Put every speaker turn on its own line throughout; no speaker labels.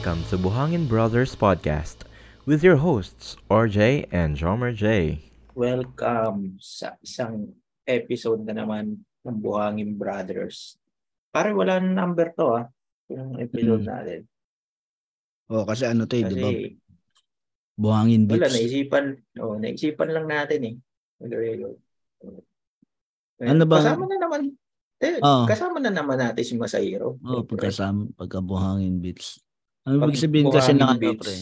Welcome to Buhangin Brothers Podcast with your hosts, RJ and Jomer J.
Welcome sa isang episode na naman ng Buhangin Brothers. Pare wala na number to ah, yung episode
Mm.
natin.
Oh, kasi ano to eh, di ba?
Kasi
Buhangin
wala,
beats.
naisipan, oh, naisipan lang natin eh.
Ano ba-
Kasama na naman, eh,
Oo.
kasama na naman natin si Masahiro.
Oh, pagkasama, pagka buhangin beats. Ano
Pag
ibig sabihin kasi ng ano, pre?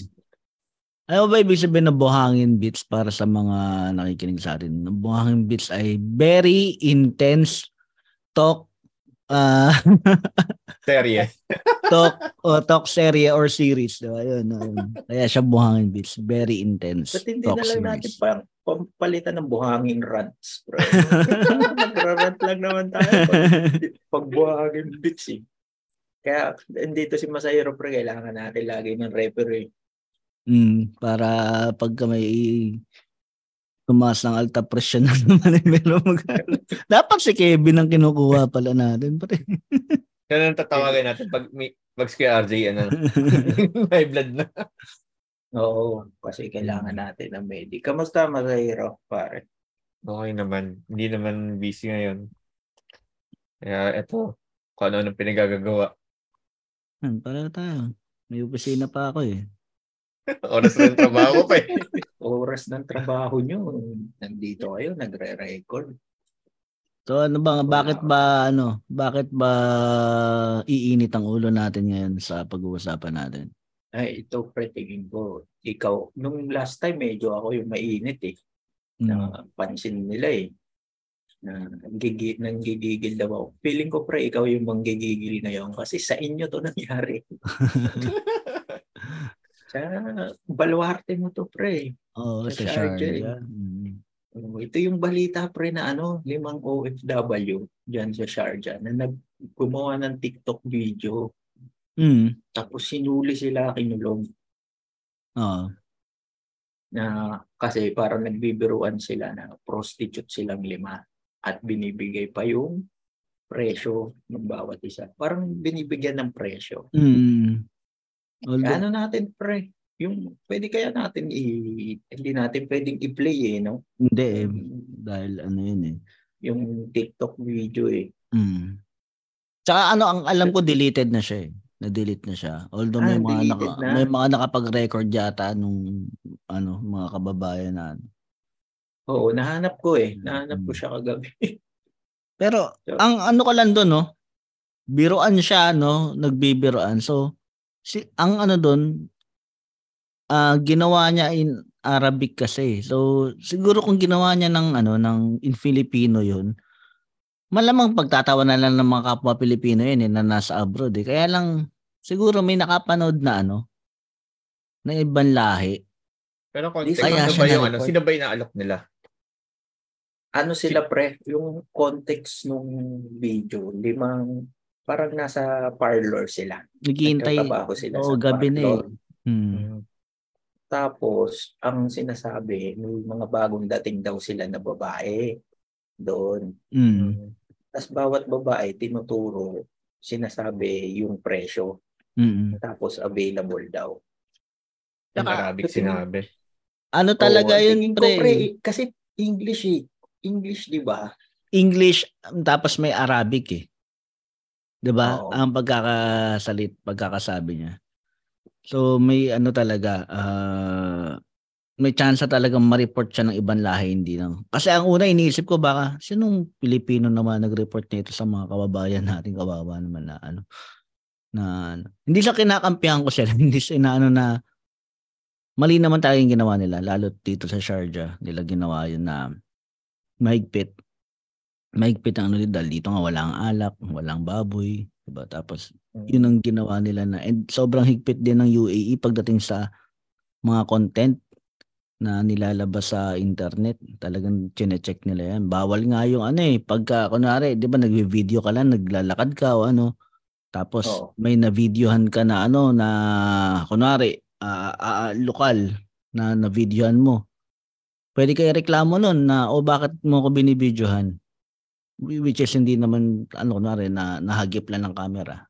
Ano ba ibig sabihin ng buhangin beats para sa mga nakikinig sa atin? Ang buhangin beats ay very intense talk uh,
Serye.
talk o talk series or series, di ba? Yun, yun. Kaya siya buhangin beats, very intense
Ba't hindi
talk
na lang natin
series.
pang, pampalitan ng buhangin rants, bro? Nagrarant lang naman tayo pag, pag buhangin beats eh. Kaya dito si Masahiro pre, kailangan natin lagi ng referee.
Mm, para pagka may tumaas ng alta pressure na naman eh, meron mag Dapat si Kevin ang kinukuha pala natin. Pare.
Yan ang tatawagan natin pag may pag si RJ ano. may blood na.
Oo, kasi kailangan natin ng medic. Kamusta Masahiro, pare?
Okay naman. Hindi naman busy ngayon. Kaya eto, kung ano nang pinagagagawa.
Hmm, para tayo. May opisina pa ako eh.
Oras na ng trabaho pa eh.
Oras ng trabaho nyo, nandito kayo, nagre-record.
So ano ba, bakit ba ano, bakit ba iinit ang ulo natin ngayon sa pag-uusapan natin?
Ay, ito pre, tingin ko, ikaw, nung last time medyo ako yung mainit eh.
Mm.
na pansin nila eh. Na gigi, nanggigigil daw ako. Feeling ko pre, ikaw yung manggigigil ngayon kasi sa inyo to nangyari. sa baluarte mo to pre.
Oo,
Sa
sa
Sharjah.
Sharjah. Mm.
Ito yung balita pre na ano, limang OFW dyan sa Sharjah na nag gumawa ng TikTok video
Mm.
tapos sinuli sila kinulong
Oo.
na kasi parang nagbibiruan sila na prostitute silang lima at binibigay pa yung presyo ng bawat isa. Parang binibigyan ng presyo.
Mm. Although,
Ano natin pre? Yung pwede kaya natin i hindi natin pwedeng i-play eh no?
hindi eh. Dahil ano yun eh.
Yung TikTok video eh.
Mm. Tsaka ano, ang alam ko deleted na siya eh. Na-delete na siya. Although may
Ah,
mga naka,
na.
may mga nakapag-record yata nung ano, mga kababayan na ano.
Oo, nahanap ko eh. Nahanap ko
Mm.
siya kagabi.
Pero
So-
ang ano ko lang doon, no? Biruan siya, no? Nagbibiruan. So si ang ano doon ah ginawa niya in Arabic kasi. So siguro kung ginawa niya ng ano ng in Filipino 'yun, malamang pagtatawa na lang ng mga kapwa Pilipino yun eh, na nasa abroad eh. Kaya lang siguro may nakapanood na ano na ibang lahi.
Pero context,
Kaya
ano ba yung ano? Sino ba inaalok nila?
Ano sila pre? Yung context nung video, limang parang nasa parlor sila.
Naghihintay.
Nagtatrabaho sila
Oo,
sa
gabi na eh. Hmm.
Tapos, ang sinasabi, may mga bagong dating daw sila na babae doon.
Mm.
Tapos bawat babae, tinuturo, sinasabi yung presyo.
Mm.
Tapos available daw. Saka,
Arabic sinabi.
Ano talaga
Oo,
yun,
ko,
pre?
Kasi English eh. English, di ba?
English tapos may Arabic eh. 'Di ba?
Oo.
Ang pagkakasalit, pagkakasabi niya. So may ano talaga ah, may chance talaga ma-report siya ng ibang lahi hindi lang. Kasi ang una iniisip ko baka sinong Pilipino naman nag-report nito sa mga kababayan natin kawawa naman na ano na ano. hindi sa kinakampihan ko sila, hindi sa inaano na mali naman talaga yung ginawa nila lalo dito sa Sharjah nila ginawa yun na mahigpit mahigpit ang ano dahil dito nga walang alak, walang baboy, diba? Tapos yun ang ginawa nila na and sobrang higpit din ng UAE pagdating sa mga content na nilalabas sa internet. Talagang chine-check nila yan. Bawal nga yung ano eh, pagka, kunwari, di ba nagvi-video ka lang, naglalakad ka o ano, tapos
Oo.
may na-videohan ka na ano, na kunwari, ah, ah, lokal, na na-videohan mo. Pwede kayo reklamo nun na, o bakit mo ko binibidyohan? Which is hindi naman, ano kunwari, na nahagip lang ng camera.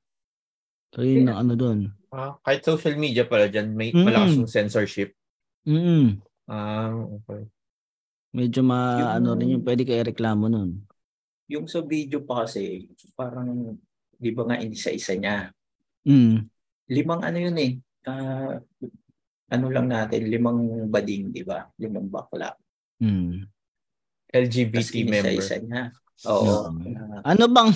So yun ang ano doon.
Ah, kahit social media pala dyan, may
Mm.
malakas yung censorship.
Mm.
Ah, okay.
Medyo ma
Yung-
ano rin yung pwede kayo reklamo nun.
Yung sa video pa kasi, parang, di ba nga isa-isa niya.
Mm.
Limang ano yun eh. ah, ano lang natin, limang bading, di ba? Limang bakla.
Mm.
Tapos
LGBT member.
isa-isa niya. Oo.
Oo.
Na-
Ano bang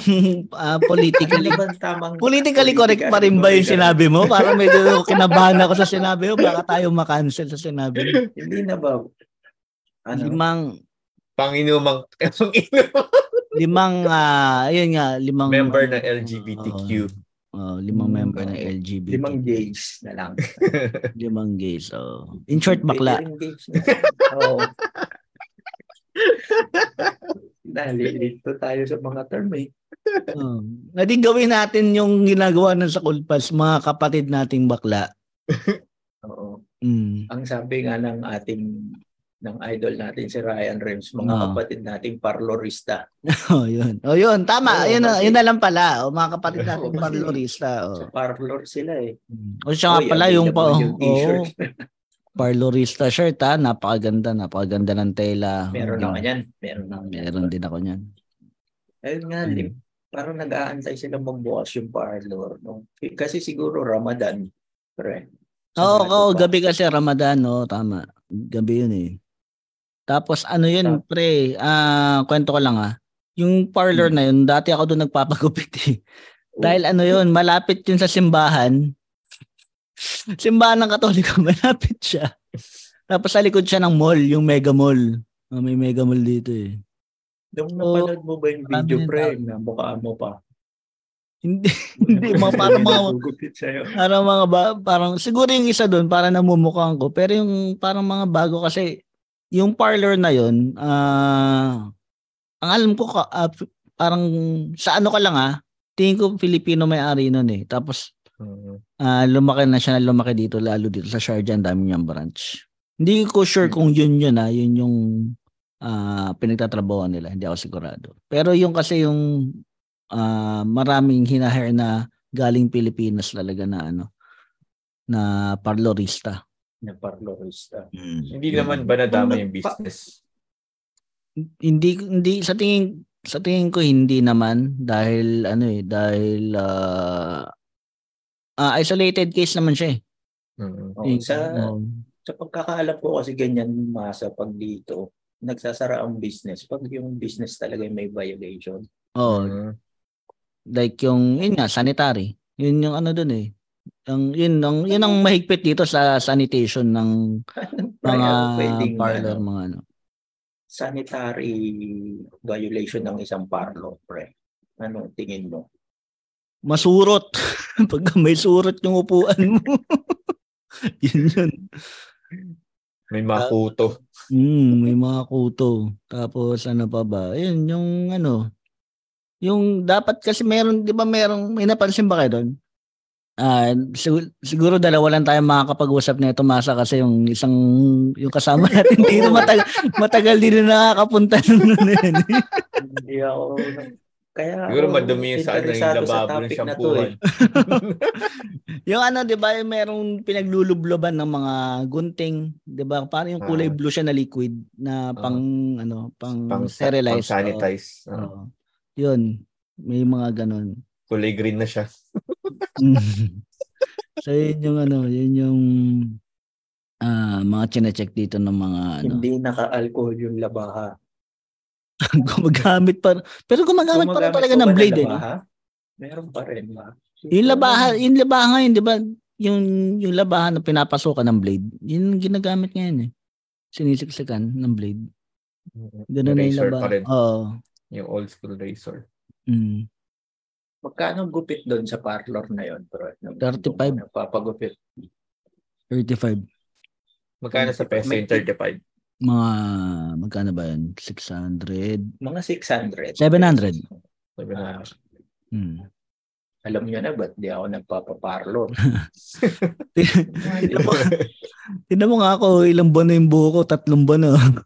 ah,
Ano
politically
ba ang tamang...
politically correct pa rin ba yung sinabi mo? Parang medyo kinabahan ako sa sinabi mo. Baka tayo makancel sa sinabi mo.
Hindi na ba? Ano?
Limang,
Panginumang, panginumang
limang, ah, ayun nga, limang
member ng LGBTQ.
Oh, limang
Hmm,
member ng. LGBT.
Limang gays na lang.
limang gays. Oh. In short, bakla.
Rin gays na. Oo. Nalilito tayo sa mga term eh.
Oh. Nadi gawin natin yung ginagawa ng sa Kulpas, mga kapatid nating bakla.
Oo.
Mm.
Ang sabi nga ng ating ng idol natin si Ryan Rems, mga
Oo.
kapatid nating parlorista.
Oh, yun. Oh, yun. Tama.
Oo,
yun, na,
kasi-
yun na lang pala. O, mga kapatid nating
kasi-
parlorista. Oh.
Sa parlor sila eh.
O siya nga
Uy,
pala yung pa,
yung t-shirt.
oh, parlorista shirt ha. Napakaganda. Napakaganda ng tela.
Meron
Yun.
ako yan. Meron yan.
Meron din ako niyan.
Ayun nga,
Hmm.
lim- parang nag-aantay sila magbukas yung parlor. No? Kasi siguro Ramadan. Pre.
Oo, oo,
pa.
gabi kasi Ramadan, no? Tama. Gabi yun eh. Tapos ano yun,
Tap-
pre, ah, kwento ko lang ah. Yung parlor
Hmm.
na yun, dati ako doon nagpapagupit eh.
Oh.
Dahil ano yun, malapit yun sa simbahan. simbahan ng Katoliko, malapit siya. Tapos sa likod siya ng mall, yung Mega Mall. Ah, may Mega Mall dito eh.
Nung napanood mo ba yung video, pre, na mukha mo pa?
Hindi, hindi, mga parang mga, parang mga ba, parang siguro yung isa doon para namumukhaan ko pero yung parang mga bago kasi yung parlor na yon ah ang alam ko ka, ah, parang sa ano ka lang ah tingin ko Filipino may-ari nun eh. Tapos
Mm.
ah lumaki na siya lumaki dito lalo dito sa Sharjah ang dami niyang branch. Hindi ko sure kung yun yun ah yun yung ah pinagtatrabahoan nila hindi ako sigurado. Pero yung kasi yung ah maraming hinahire na galing Pilipinas talaga na ano na parlorista
Na parlorista.
Hindi naman ba nadama yung business?
hindi hindi sa tingin sa tingin ko hindi naman dahil ano eh dahil ah ah, isolated case naman siya eh.
Mm.
Oo,
Eh,
sa,
oo.
sa pagkakaalam ko kasi ganyan masa pag dito, nagsasara ang business pag yung business talaga may violation.
Oo,
Mm.
like yung yun nga sanitary. Yun yung ano doon eh. Ang yun ang yun ang mahigpit dito sa sanitation ng mga
pwedeng,
parlor
ano,
mga ano.
sanitary violation ng isang parlor, pre. Ano tingin mo?
Masurot. Pag may surot yung upuan mo. yun yun.
May makuto.
Mm, may mga kuto. Tapos ano pa ba? Ayun, yung ano, yung dapat kasi meron, di ba merong, may napansin ba kayo doon? Ah, siguro, siguro dalawa lang tayo makakapag-usap na ito masa kasi yung isang yung kasama natin dito matagal, matagal din na nakakapunta nun na yun.
Hindi ako kaya
Siguro madumi yung sa ano, yung
interesado sa
lababo ng
topic na to
shampooan.
eh.
yung ano, 'di ba, yung merong pinaglulubloban ng mga gunting, 'di ba? Parang yung kulay
Ah.
blue siya na liquid na pang ano, pang,
Pang,
sterilize.
pang sanitize.
Oo.
Oo.
Oo. Yun. May mga ganun.
Kulay green na siya.
so yun yung ano, yun yung ah mga chine-check dito ng mga ano.
Hindi naka-alcohol yung labaha.
gumagamit pa pero gumagamit, pa rin
Gumagamit
talaga ng blade eh.
Meron pa rin ba?
Yung labaha, yung labaha ngayon, 'di ba? Yung yung labaha na pinapasukan ng blade, yun ginagamit ngayon eh. Sinisiksikan ng blade. Ganun na yung labaha. Oo.
Yung old school razor.
Mm.
Magkano gupit doon sa parlor na yon? Pero,
35.
Nagpapagupit.
35.
Magkano sa peso
May-
yung 35?
Mga magkano ba yun? 600.
Mga 600.
700.
Sabi na,
Ah,
Hmm.
alam niyo na ba't di ako nagpapaparlor?
Tingnan mo, tingnan mo nga ako, ilang buwan na yung buho ko, tatlong buwan na.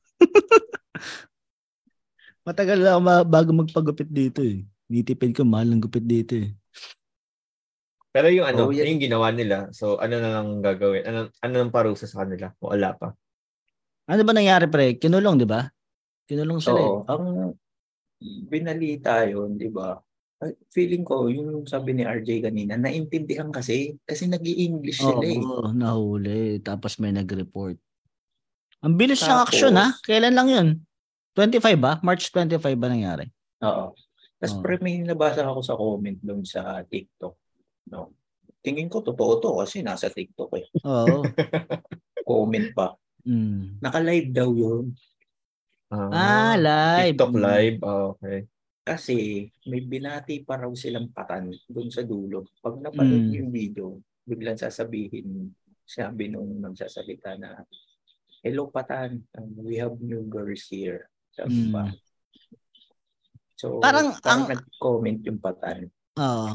Matagal na ako bago magpagupit dito eh. Nitipid ko, mahal ang gupit dito eh.
Pero yung ano,
Oh, yan.
yung ginawa nila, so ano na lang gagawin? Ano, ano nang parusa sa kanila? O wala pa?
Ano ba nangyari pre? Kinulong, di ba? Kinulong sila. eh.
Oo, ang binalita yun, di ba? Feeling ko, yung sabi ni RJ kanina, naintindihan kasi, kasi nag english
Oo,
sila eh.
nahuli. Tapos may nag-report. Ang bilis ng
Tapos-
action ha? Kailan lang yun? 25 ba? March 25 ba nangyari?
Oo. Tapos
Oo.
pre, may nabasa ako sa comment doon sa TikTok. No? Tingin ko totoo to kasi nasa TikTok eh.
Oo.
Comment pa.
mm.
Naka-live daw yun.
Ah, live.
TikTok live. Ah, okay.
Kasi may binati pa raw silang patan doon sa dulo. Pag napanood
Mm.
yung video, biglang sasabihin, sabi nung nagsasalita na, Hello patan, um, we have new girls here. Sabi
Mm.
pa. So,
Parang
parang,
ang-
nag-comment yung patan.
Oo.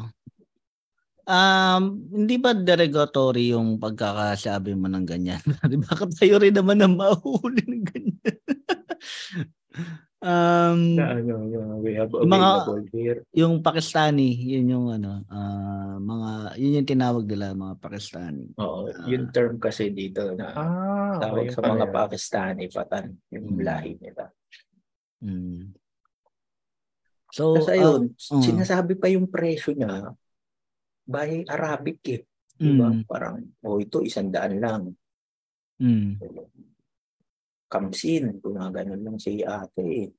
Um, hindi ba derogatory yung pagkakasabi mo ng ganyan? Di ba tayo rin naman na mahuli ng ganyan? um,
Na, ano, yung we have
Yung mga-
here.
yung Pakistani, yun yung ano, ah, mga, yun yung tinawag nila, mga Pakistani.
Oo, yung term kasi dito na
Ah,
tawag
okay
sa mga. Pakistani patan, yung
Mm.
lahi nila.
Mm. So,
Tapos
ah,
ayun,
mm.
sinasabi pa yung presyo niya by Arabic eh. Diba?
mm,
Parang, oh ito, isang daan lang.
mm.
Kamsin, ganun lang si ate eh.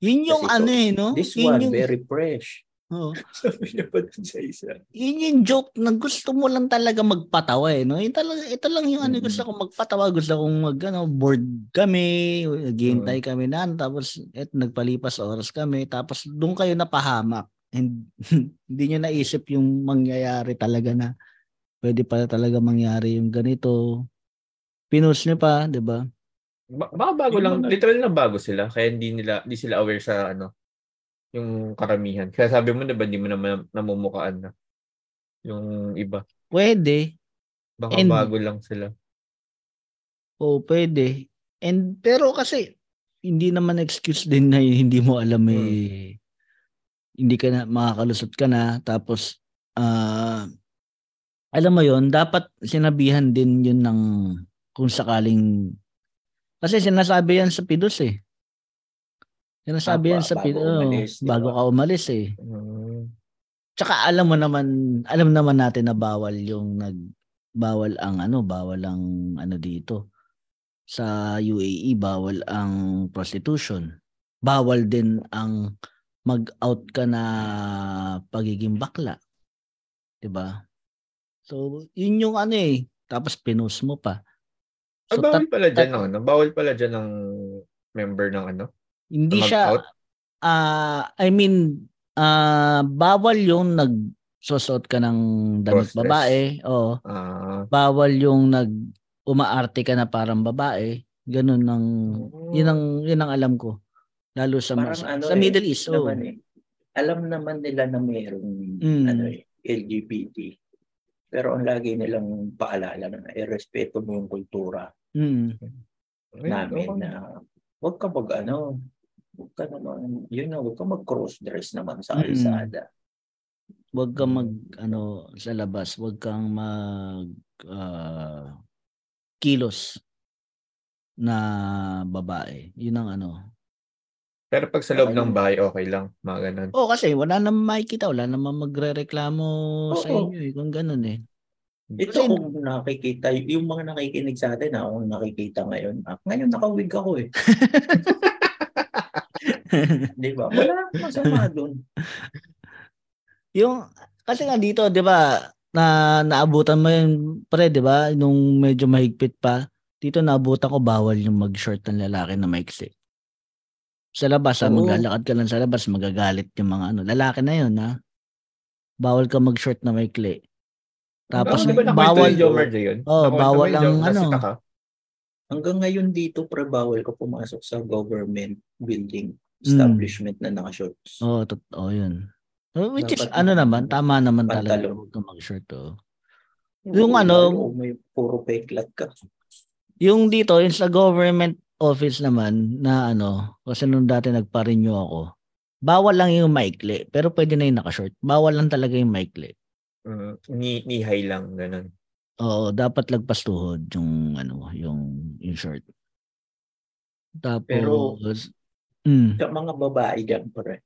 Yun yung
Kasi
ano
ito,
eh, no?
This
yun
one,
yung,
very fresh.
Oo.
Sabi niya pa dun sa isa.
yun yung joke na gusto mo lang talaga magpatawa eh, no? Ito lang, ito lang yung ano, gusto kong magpatawa, gusto kong mag, ano, bored kami, naghihintay kami na, tapos et, nagpalipas oras kami, tapos doon kayo napahamak. And, hindi nyo naisip yung mangyayari talaga na pwede pala talaga mangyari yung ganito. Pinost nyo pa, di ba?
Ba- bago
Yung
lang,
mga-
literal na bago sila. Kaya hindi nila, hindi sila aware sa ano, yung karamihan. Kaya sabi mo, diba, hindi mo naman namumukaan na yung iba.
Pwede.
Baka
And-
bago lang sila.
Oo, pwede. And pero kasi hindi naman excuse din na hindi mo alam eh hindi ka na makakalusot ka na tapos ah alam mo yon dapat sinabihan din yun ng kung sakaling kasi sinasabi yan sa PIDOS eh. Sinasabi
Ah,
yan
ba-
sa
bago
PIDOS
umalis, di
bago
ba?
ka umalis eh.
Mm.
Tsaka alam mo naman, alam naman natin na bawal yung nag bawal ang ano, bawal ang ano dito. Sa UAE bawal ang prostitution. Bawal din ang mag-out ka na pagiging bakla. 'Di ba? So, yun yung ano eh. Tapos pinost mo pa.
Ah,
So,
bawal
tat-
pala dyan
tat-
ano? Bawal pala dyan ng member ng ano?
Hindi siya
mag-out?
ah I mean ah bawal yung nagsusot ka ng damit
Cross-dress.
babae. Oo.
Ah,
bawal yung nag umaarte ka na parang babae. Ganun ang yun ang yun ang alam ko. Lalo sa
Parang
sa,
ano
sa
eh,
Middle East.
Naman eh. Alam naman nila na mayroong
Mm.
ano eh, LGBT. Pero ang lagi nilang paalala na irespeto mo yung kultura
Mm.
namin na huwag ka mag ano, huwag ka naman, yun na, huwag ka mag cross dress naman sa
Mm.
kalsada.
Huwag kang
Mm.
mag ano sa labas, huwag kang mag ah, kilos na babae. Yun ang ano.
Pero pag sa loob
Ayun.
ng bahay, okay lang. Mga ganun.
Oh, kasi wala namang makikita, wala namang magrereklamo sa
Oo.
inyo eh, kung ganun eh.
Ito
Kasi-
kung nakikita, yung mga nakikinig sa atin, ako nakikita ngayon. Ah, ngayon nakawig ako eh. Di ba? Wala masama doon.
Yung kasi nga dito, 'di ba, na naabutan mo yun pre, 'di ba, nung medyo mahigpit pa. Dito naabutan ko bawal yung mag-short ng lalaki na maiksi. Sa labas, ha,
Oo.
maglalakad ka lang sa labas, magagalit yung mga ano. Lalaki na yun, ha. Bawal ka mag-short na maikli. Tapos
Di ba nakwento
bawal
ni Jomar J yun?
Oh, bawal ang ano.
Hanggang ngayon dito, pre, bawal ka pumasok sa government building establishment na naka-shorts.
Oh, totoo yun. Oh, Which is
Dapat
ano
naka-
naman, tama naman talaga huwag ka mag-short. Oh.
Oo,
yung ano-
may puro peklat ka.
Yung dito, yung sa government office naman na ano, kasi nung dati nagpa-renew ako, bawal lang yung maikli, pero pwede na yung naka-short. Bawal lang talaga yung maikli.
Mm, ni ni high lang ganun.
Oo, dapat lagpas tuhod yung ano, yung yung short. Tapos
Pero-
mm,
Sa mga babae dyan, pre.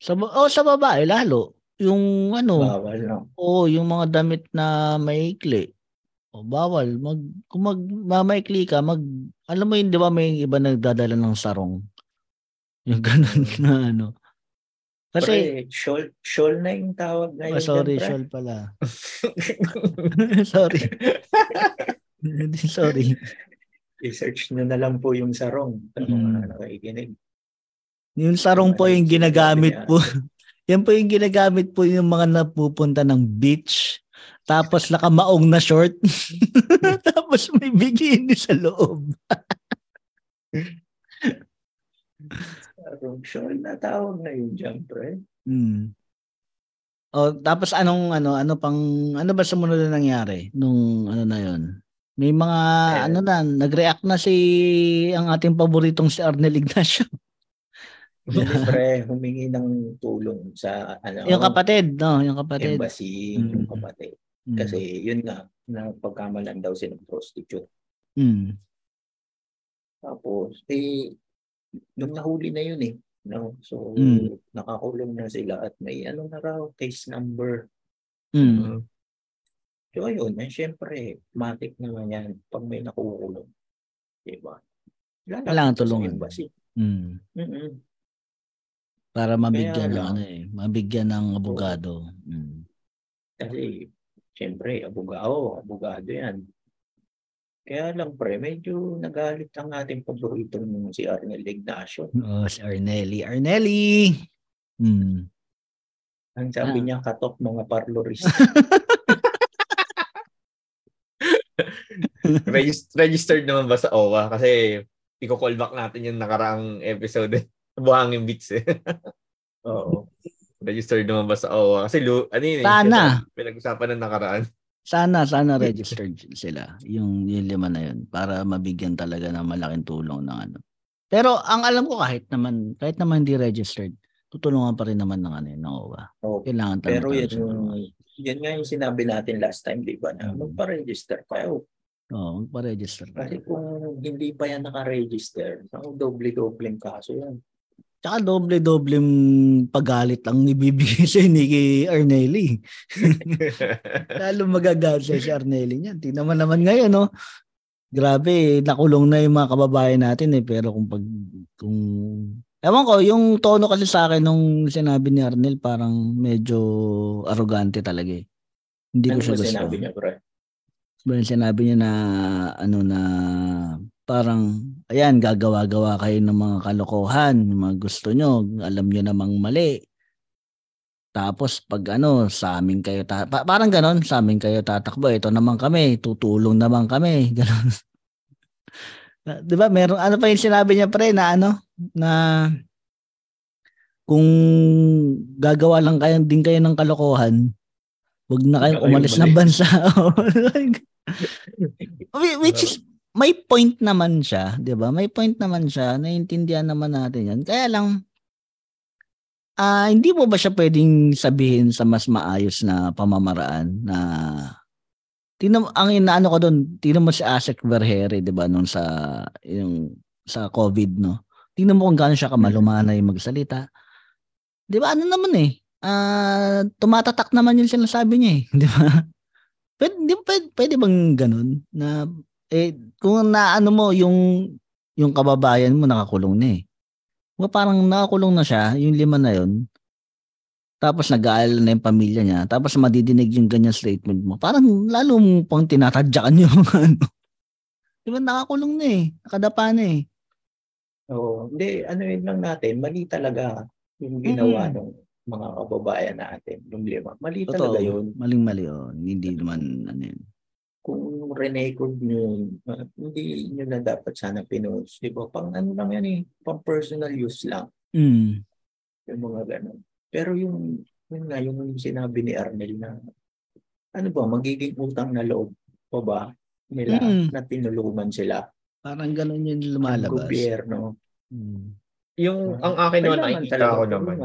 sa ba- oh, sa babae lalo yung ano,
Bawal, no?
Oo, yung mga damit na maikli. O bawal. Mag, kung mag, mamaikli ka, mag, alam mo yun, di ba may iba nagdadala ng sarong? Yung ganun na ano. Kasi,
Pre, shawl, shawl na yung tawag
oh,
ngayon.
sorry,
dyan,
shawl pala. sorry. sorry.
I-search nyo na lang po yung sarong sa mga
Mm.
nakikinig.
Yung sarong po yung ginagamit po. Yan po yung ginagamit po yung mga napupunta ng beach. Tapos nakamaong na short. Tapos may bikini sa loob.
Sarong shawl na tawag na yun dyan, pre.
Hmm. Oh, tapos anong ano ano pang ano ba sumunod na nangyari nung ano na yon? May mga
Eh.
ano na nag-react na si ang ating paboritong si Arnel Ignacio.
Pre, humingi ng tulong sa ano,
yung kapatid, no, yung kapatid.
embassy,
Mm.
yung kapatid.
Hmm.
Kasi yun nga, na pagkamalan daw silang prostitute.
Hmm.
Tapos, eh, nung nahuli na yun eh. No? So,
Mm.
nakakulong na sila at may ano na raw, case number.
Hmm.
So, ayun, eh, syempre, matik naman yan pag may nakukulong. Diba? Lalapit
Kailangan tulungan.
embassy.
Hmm.
Mm-mm.
Para mabigyan ng
lang.
ano eh, mabigyan ng abogado. Hmm.
Kasi, syempre, abogado, abogado yan. Kaya lang, pre, medyo nagalit ang ating paboritong si Arnel Ignacio.
Oh, si Arnelli. Arnelli! Hmm.
Ang sabi
Ah.
niya, katok mga parloris.
Regis- registered naman ba sa OWA? Kasi i-call back natin yung nakaraang episode. Buhangin Beats eh.
Oo.
Registered naman ba sa OWA? Kasi lu- ano yun eh,
Sana.
Pinag-usapan ng nakaraan.
Sana, sana registered sila. Yung, yung lima na yun. Para mabigyan talaga ng malaking tulong ng ano. Pero ang alam ko kahit naman, kahit naman hindi registered, tutulungan pa rin naman ng ano yun, ng OWA.
Oo.
Kailangan talaga.
Pero yun, yan nga yung sinabi natin last time, di ba? Na
Mm.
magpa-register kayo.
Oo, magpa-register. ka.
Kasi kung hindi pa yan naka-register, ang doble-dobleng kaso yan.
Tsaka doble-dobleng pagalit ang ibibigay sa ni kay Arnelli. Lalo magagalit siya si Arnelli niyan. Tingnan mo naman ngayon, no? Grabe, nakulong na yung mga kababayan natin eh. Pero kung pag, kung, ewan ko, yung tono kasi sa akin nung sinabi ni Arnel, parang medyo arrogante talaga eh. Hindi ko
Ano
siya
ba
gusto.
sinabi niya, pre?
Ba yung sinabi niya na ano na parang ayan gagawa-gawa kayo ng mga kalokohan, yung mga gusto nyo, alam nyo namang mali. Tapos pag ano, sa amin kayo ta- pa- parang ganon, sa amin kayo tatakbo, ito naman kami, tutulong naman kami, ganon. 'Di ba? Meron ano pa yung sinabi niya pre na ano na kung gagawa lang kayo din kayo ng kalokohan, wag na kayong umalis ng bansa. Whi- Which is may point naman siya, 'di ba? May point naman siya, naiintindihan naman natin 'yan. Kaya lang ah hindi mo ba siya pwedeng sabihin sa mas maayos na pamamaraan na mo, ang inaano ko doon, tingnan mo si Asek Vergere, 'di ba, nung sa yung sa COVID, no? Tingnan mo kung gaano siya kamalumanay magsalita. 'Di ba? Ano naman eh? Ah, tumatatak naman yung sinasabi niya eh, 'di ba? Pwede, pwede, pwede bang ganun na eh kung naano mo yung yung kababayan mo nakakulong na eh. Diba parang nakakulong na siya, yung lima na yun. Tapos nag-aalala na yung pamilya niya. Tapos madidinig yung ganyan statement mo. Parang lalo mo pang tinatadyakan yung ano. Di ba nakakulong na eh. Nakadapa na eh.
Oo. Hindi, ano yun lang natin, mali talaga yung ginawa
Mm.
ng mga kababayan natin, yung lima. Mali
Totoo.
talaga yun.
Maling-mali oh. Hindi naman ano yun.
Kung renecord nyo yun, ah, hindi nyo na dapat sana pinost. Di ba? Pang ano lang yan eh, pang personal use lang.
Mm.
Yung mga ganun. Pero yung, yun nga, yung sinabi ni Arnel na, ano ba, magiging utang na loob pa ba nila
Mm.
na tinulungan sila
Parang ganun yung
ng
lumalabas.
gobyerno.
Mm.
Yung ang akin naman nakikita
talaga
ko naman.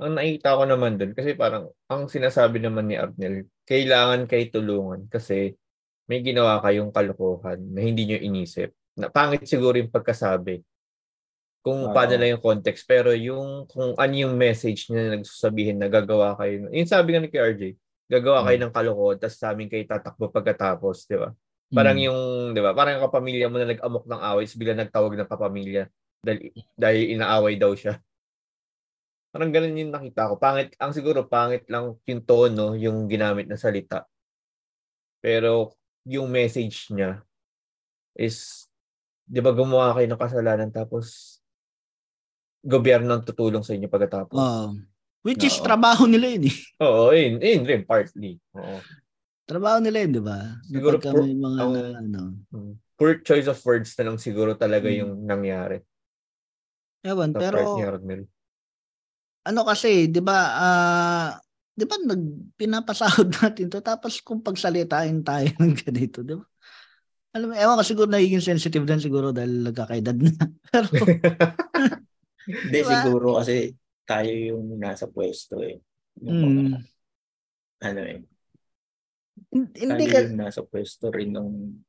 Ang nakita ko naman dun, kasi parang, ang sinasabi naman ni Abnel, kailangan kay tulungan kasi may ginawa kayong kalokohan na hindi nyo inisip. Na pangit siguro yung pagkasabi. Kung
Oo.
paano lang yung context. Pero yung, kung ano yung message niya na nagsasabihin na gagawa kayo. Yung sabi nga ni RJ, gagawa kayo ng kalokohan, tapos sa amin kayo tatakbo pagkatapos, di ba? Parang
Mm.
yung, di ba, parang kapamilya mo na nag-amok ng away, bigla nagtawag ng kapamilya dahil, dahil inaaway daw siya. Parang ganun yung nakita ko. Pangit, ang siguro pangit lang yung tono, yung ginamit na salita. Pero yung message niya is, di ba gumawa kayo ng kasalanan tapos gobyerno ang tutulong sa inyo pagkatapos.
Oo. which is
Oo.
trabaho nila yun eh.
Oo, yun, yun rin, partly. Oo.
Trabaho nila yun, di ba?
Siguro
Kapag may mga
ang-
ano.
Mm. Poor choice of words na lang siguro talaga
Mm.
yung nangyari
Ewan,
sa
pero
part ni Rodmel.
Ano kasi, 'di ba? ah 'di ba nag pinapasahod natin 'to tapos kung pagsalitain tayo ng ganito, 'di ba? Alam mo, ewan ko siguro nagiging sensitive din siguro dahil nagkakaedad na. Pero
Hindi,
Diba?
siguro kasi tayo yung nasa pwesto eh. Yung mga,
mm,
ano eh.
hindi ka
yung nasa pwesto rin nung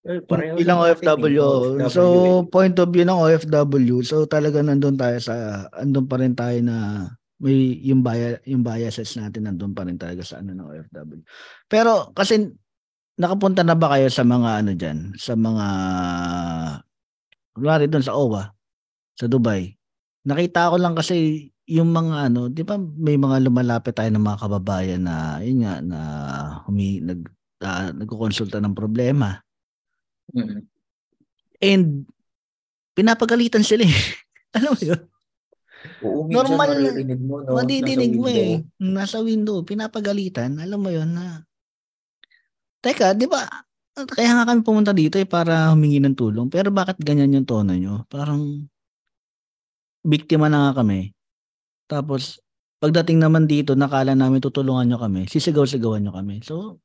eh, pareho
ilang
eh,
OFW. So,
eh.
point of view ng OFW, so talaga nandun tayo sa, andun pa rin tayo na may yung bias, yung biases natin nandun pa rin talaga sa ano ng OFW. Pero kasi nakapunta na ba kayo sa mga ano diyan, sa mga kunwari doon sa OWA, sa Dubai. Nakita ko lang kasi yung mga ano, 'di ba may mga lumalapit tayo ng mga kababayan na yun nga na humi nag uh, nagkokonsulta ng problema.
Mm.
And pinapagalitan sila eh. Alam mo yun?
Oo,
Normal na-
maririnig mo, no?
Madidinig
nasa
mo
window.
eh. Nasa window. Pinapagalitan. Alam mo yun na... Teka, di ba? Kaya nga kami pumunta dito eh para humingi ng tulong. Pero bakit ganyan yung tono nyo? Parang biktima na nga kami. Tapos, pagdating naman dito, nakala namin tutulungan nyo kami. Sisigaw-sigawan nyo kami. So,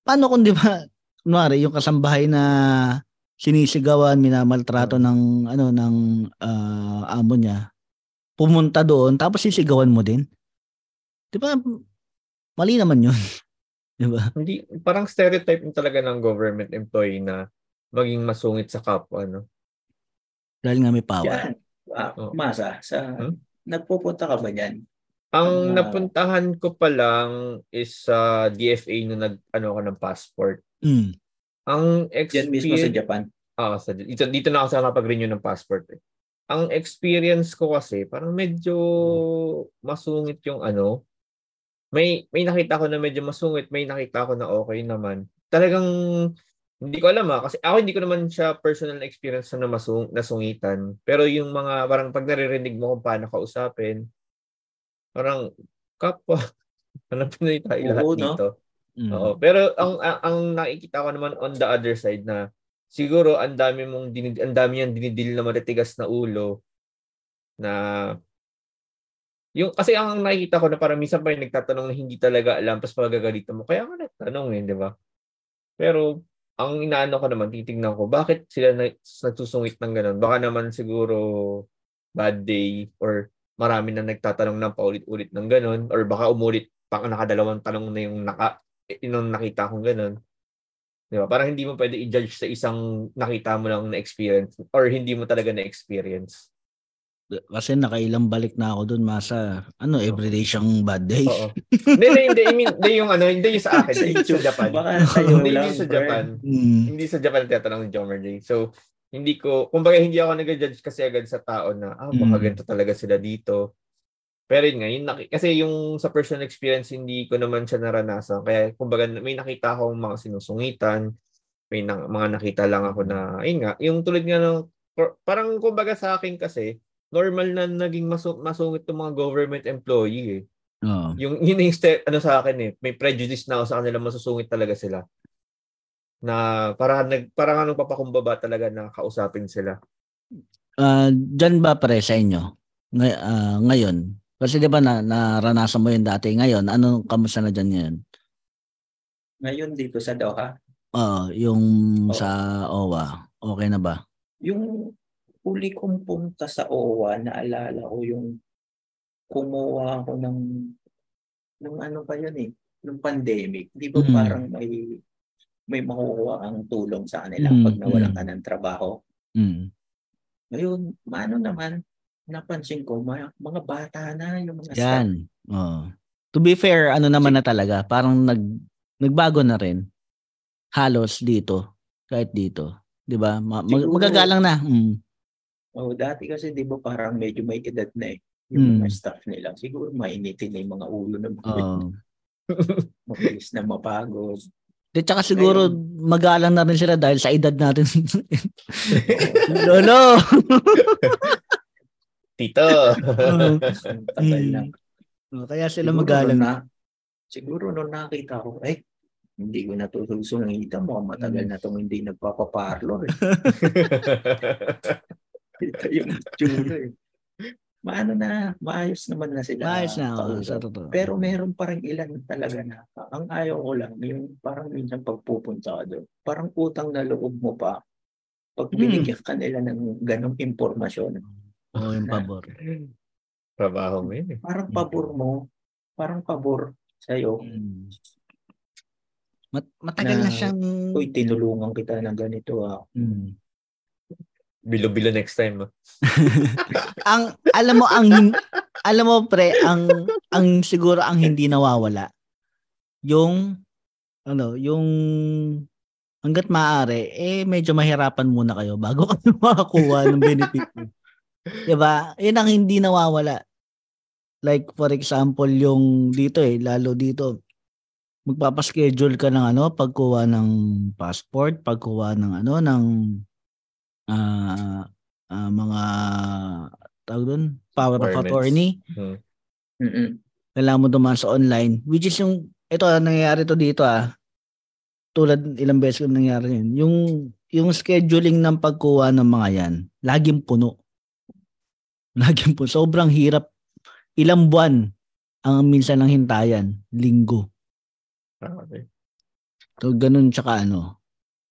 paano kung di ba, kunwari, yung kasambahay na sinisigawan, minamaltrato ng ano ng ah, amo niya, pumunta doon tapos sisigawan mo din. 'Di ba? Mali naman 'yun. 'Di ba?
Hindi, parang stereotype yung talaga ng government employee na maging masungit sa kapwa, no?
Dahil nga may power.
Yan. Ah,
Oo.
Masa, sa,
Hmm?
nagpupunta ka ba dyan?
Ang
Ah.
napuntahan ko pa lang is sa DFA nung nag ano ko ng passport.
Mm.
Ang
Dyan mismo sa
experience
Japan.
Ah, sa dito, dito na ako sa nakapag-renew ng passport eh. Ang experience ko kasi parang medyo masungit yung ano. May may nakita ko na medyo masungit, may nakita ko na okay naman. Talagang hindi ko alam ah, kasi ako hindi ko naman siya personal na experience na masung, nasungitan. Pero yung mga parang pag naririnig mo kung paano kausapin, parang kapwa, ano Pinoy tayo lahat
Oo, no?
dito.
Mm.
Oo, pero ang, ang ang nakikita ko naman on the other side na siguro ang dami mong dinid, ang dami niyang dinidil na matitigas na ulo na yung kasi ang nakikita ko na parang minsan pa yung nagtatanong na hindi talaga alam tapos pagagalitan mo kaya nga nagtanong eh, di ba? Pero ang inaano ko naman, titignan ko, bakit sila na, nagsusungit ng ganun? Baka naman siguro bad day or marami na nagtatanong ng paulit-ulit ng ganun or baka umulit pang nakadalawang tanong na yung naka yung nakita kong ganun. Di ba? Parang hindi mo pwede i-judge sa isang nakita mo lang na experience or hindi mo talaga na experience.
Kasi nakailang balik na ako doon, masa ano, everyday siyang bad day.
Oo. Hindi, hindi, hindi. I mean, hindi yung ano, hindi yung sa akin,
Sa
hindi sa
YouTube.
Japan.
Baka tayo
Hindi
lang.
yung sa. Japan.
Mm.
Hindi sa Japan tinatanong ni Jomer J. So, hindi ko, kumbaga hindi ako nag-judge kasi agad sa tao na, ah, baka
Mm.
ganito talaga sila dito. Pero yun nga, yun, naki- kasi yung sa personal experience, hindi ko naman siya naranasan. Kaya, kumbaga, may nakita akong mga sinusungitan, may na, mga nakita lang ako na, ayun nga, yung tulad nga ng, parang kumbaga sa akin kasi, normal na naging masu- masungit ng mga government employee eh.
Oo.
Yung yun yung step, ano sa akin eh, may prejudice na ako sa kanila, masusungit talaga sila. Na para nag parang anong papakumbaba talaga na kausapin sila.
Ah, diyan ba pare sa inyo? Ngay- ah, ngayon. Kasi 'di ba na naranasan mo 'yun dati. Ngayon, ano kamusta na diyan ngayon?
Ngayon dito sa Doha,
Oo, yung
Oo.
sa OWA. Okay na ba?
yung huli kong punta sa OWA, naalala ko yung kumuha ako ng ng ano pa yun eh, ng pandemic. Di ba
Mm.
parang may may makukuha ang tulong sa kanila
Mm,
pag nawalan
mm.
ka ng trabaho.
Mm.
Ngayon, maano naman, napansin ko, mga, mga bata na yung mga staff.
Yan. Oh. To be fair, ano naman na talaga, parang nag nagbago na rin. Halos dito, kahit dito. 'Di ba? Ma- mag-
Siguro-
magagalang na. Mm.
Oh, dati kasi di ba parang medyo may edad na eh. Yung
Mm.
mga staff nila. Siguro mainitin na yung mga ulo ng mga
Oh.
mabilis na mapagod.
Di tsaka siguro magalang na rin sila dahil sa edad natin. Lolo.
Tito.
Tagal na.
Oh, Kaya sila
Siguro
magalang.
nung Na, siguro nung nakita ko, ay, hindi ko natutusungita mo. Matagal
Mm.
na itong hindi nagpapaparlor. Eh. Ito yung tsura eh. Maano na, maayos naman na sila.
Maayos na. Oh, sa totoo.
Pero meron pa rin ilan talaga na, ang ayaw ko lang, yung parang minsan pagpupunta ka doon, parang utang na loob mo pa pag
Hmm.
binigyan ka nila ng ganong impormasyon.
Oh, yung pabor.
Trabaho mo yun eh.
Parang pabor mo, parang pabor sa'yo.
Mm. Mat- matagal na,
Na-
siyang
Uy, tinulungan kita ng ganito ah.
Mm.
Bilo-bilo next time. ah.
ang alam mo ang alam mo pre ang ang siguro ang hindi nawawala yung ano yung hangga't maaari eh medyo mahirapan muna kayo bago kayo makakuha ng benefit mo. 'Di ba? Yun ang hindi nawawala. Like for example yung dito eh lalo dito magpapaschedule ka ng ano pagkuha ng passport, pagkuha ng ano ng ah ah, mga tawag doon, power of attorney.
Hmm.
Mm-mm.
Kailangan mo dumaan sa online, which is yung, ito, ah, nangyayari to dito ah. Tulad ilang beses ko nangyari yun. Yung, yung scheduling ng pagkuha ng mga yan, laging puno. Laging puno. Sobrang hirap. Ilang buwan ang minsan ng hintayan. Linggo.
Okay.
So, ganun tsaka ano.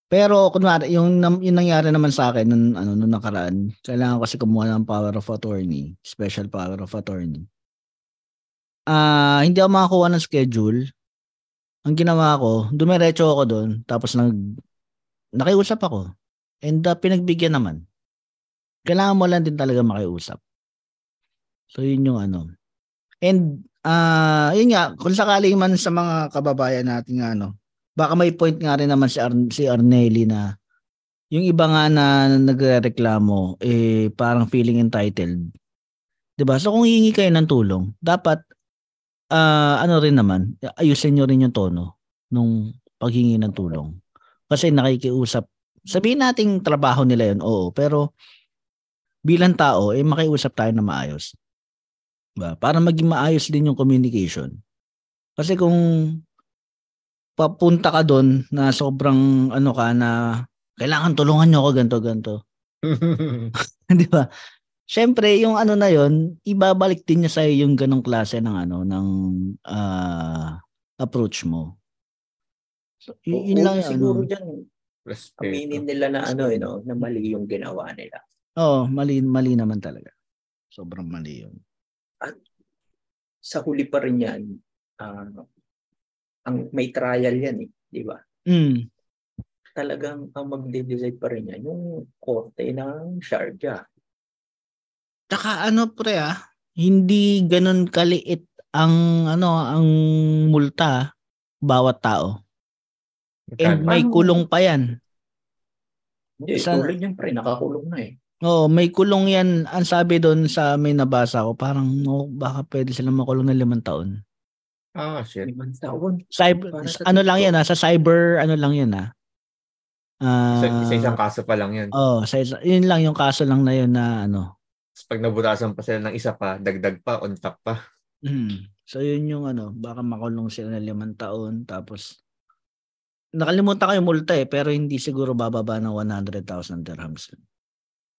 Pero, kunwari, yung, yung nangyari naman sa akin nung, ano, nung nakaraan, kailangan kasi kumuha ng power of attorney, special power of attorney. Ah, hindi ako makakuha ng schedule. Ang ginawa ko, dumiretso ako doon, tapos nag, nakiusap ako. And uh, pinagbigyan naman. Kailangan mo lang din talaga makiusap. So, yun yung ano. And, ah, yun nga, kung sakaling man sa mga kababayan natin nga, ano, baka may point nga rin naman si, Ar- si Arnelli na yung iba nga na nagrereklamo eh parang feeling entitled. 'Di ba? So kung hihingi kayo ng tulong, dapat ah ano rin naman, ayusin niyo rin yung tono nung paghingi ng tulong. Kasi nakikiusap. Sabihin nating trabaho nila 'yon, oo, pero bilang tao eh makiusap tayo na maayos. Ba? Para maging maayos din yung communication. Kasi kung papunta ka doon na sobrang ano ka na kailangan tulungan niyo ako ganto ganto. 'Di ba? Syempre, yung ano na yon, ibabalik din niya sa yung ganong klase ng ano ng ah, approach mo. So, y- yun
Oo,
lang
siguro
ano.
dyan,
Respeto.
aminin nila na ano, eh, no, na mali yung ginawa nila.
Oo, mali mali naman talaga. Sobrang mali yun.
Sa huli pa rin yan, ah, ang may trial yan eh, di ba?
Mm.
Talagang ang magde-decide pa rin yan, yung korte ng Sharjah.
Tsaka ano pre ah, hindi ganun kaliit ang ano ang multa bawat tao. And may kulong pa yan.
Hindi,
Sa-
tulad niyan pre, nakakulong na eh.
Oo, may kulong yan. Ang sabi doon sa may nabasa ko, parang no, baka pwede silang makulong ng limang taon.
Ah, shit.
Limang taon.
Cyber,
sa
ano lang yan ah, sa cyber, ano lang yan ah. Ah,
Isa, isa isang kaso pa lang yan.
oh, sa isa, yun lang yung kaso lang na yun na ano.
Tapos pag nabutasan pa sila ng isa pa, dagdag pa, on top pa.
Mm. So yun yung ano, baka makulong sila ng limang taon tapos nakalimutan ko yung multa eh, pero hindi siguro bababa ng 100,000 dirhams.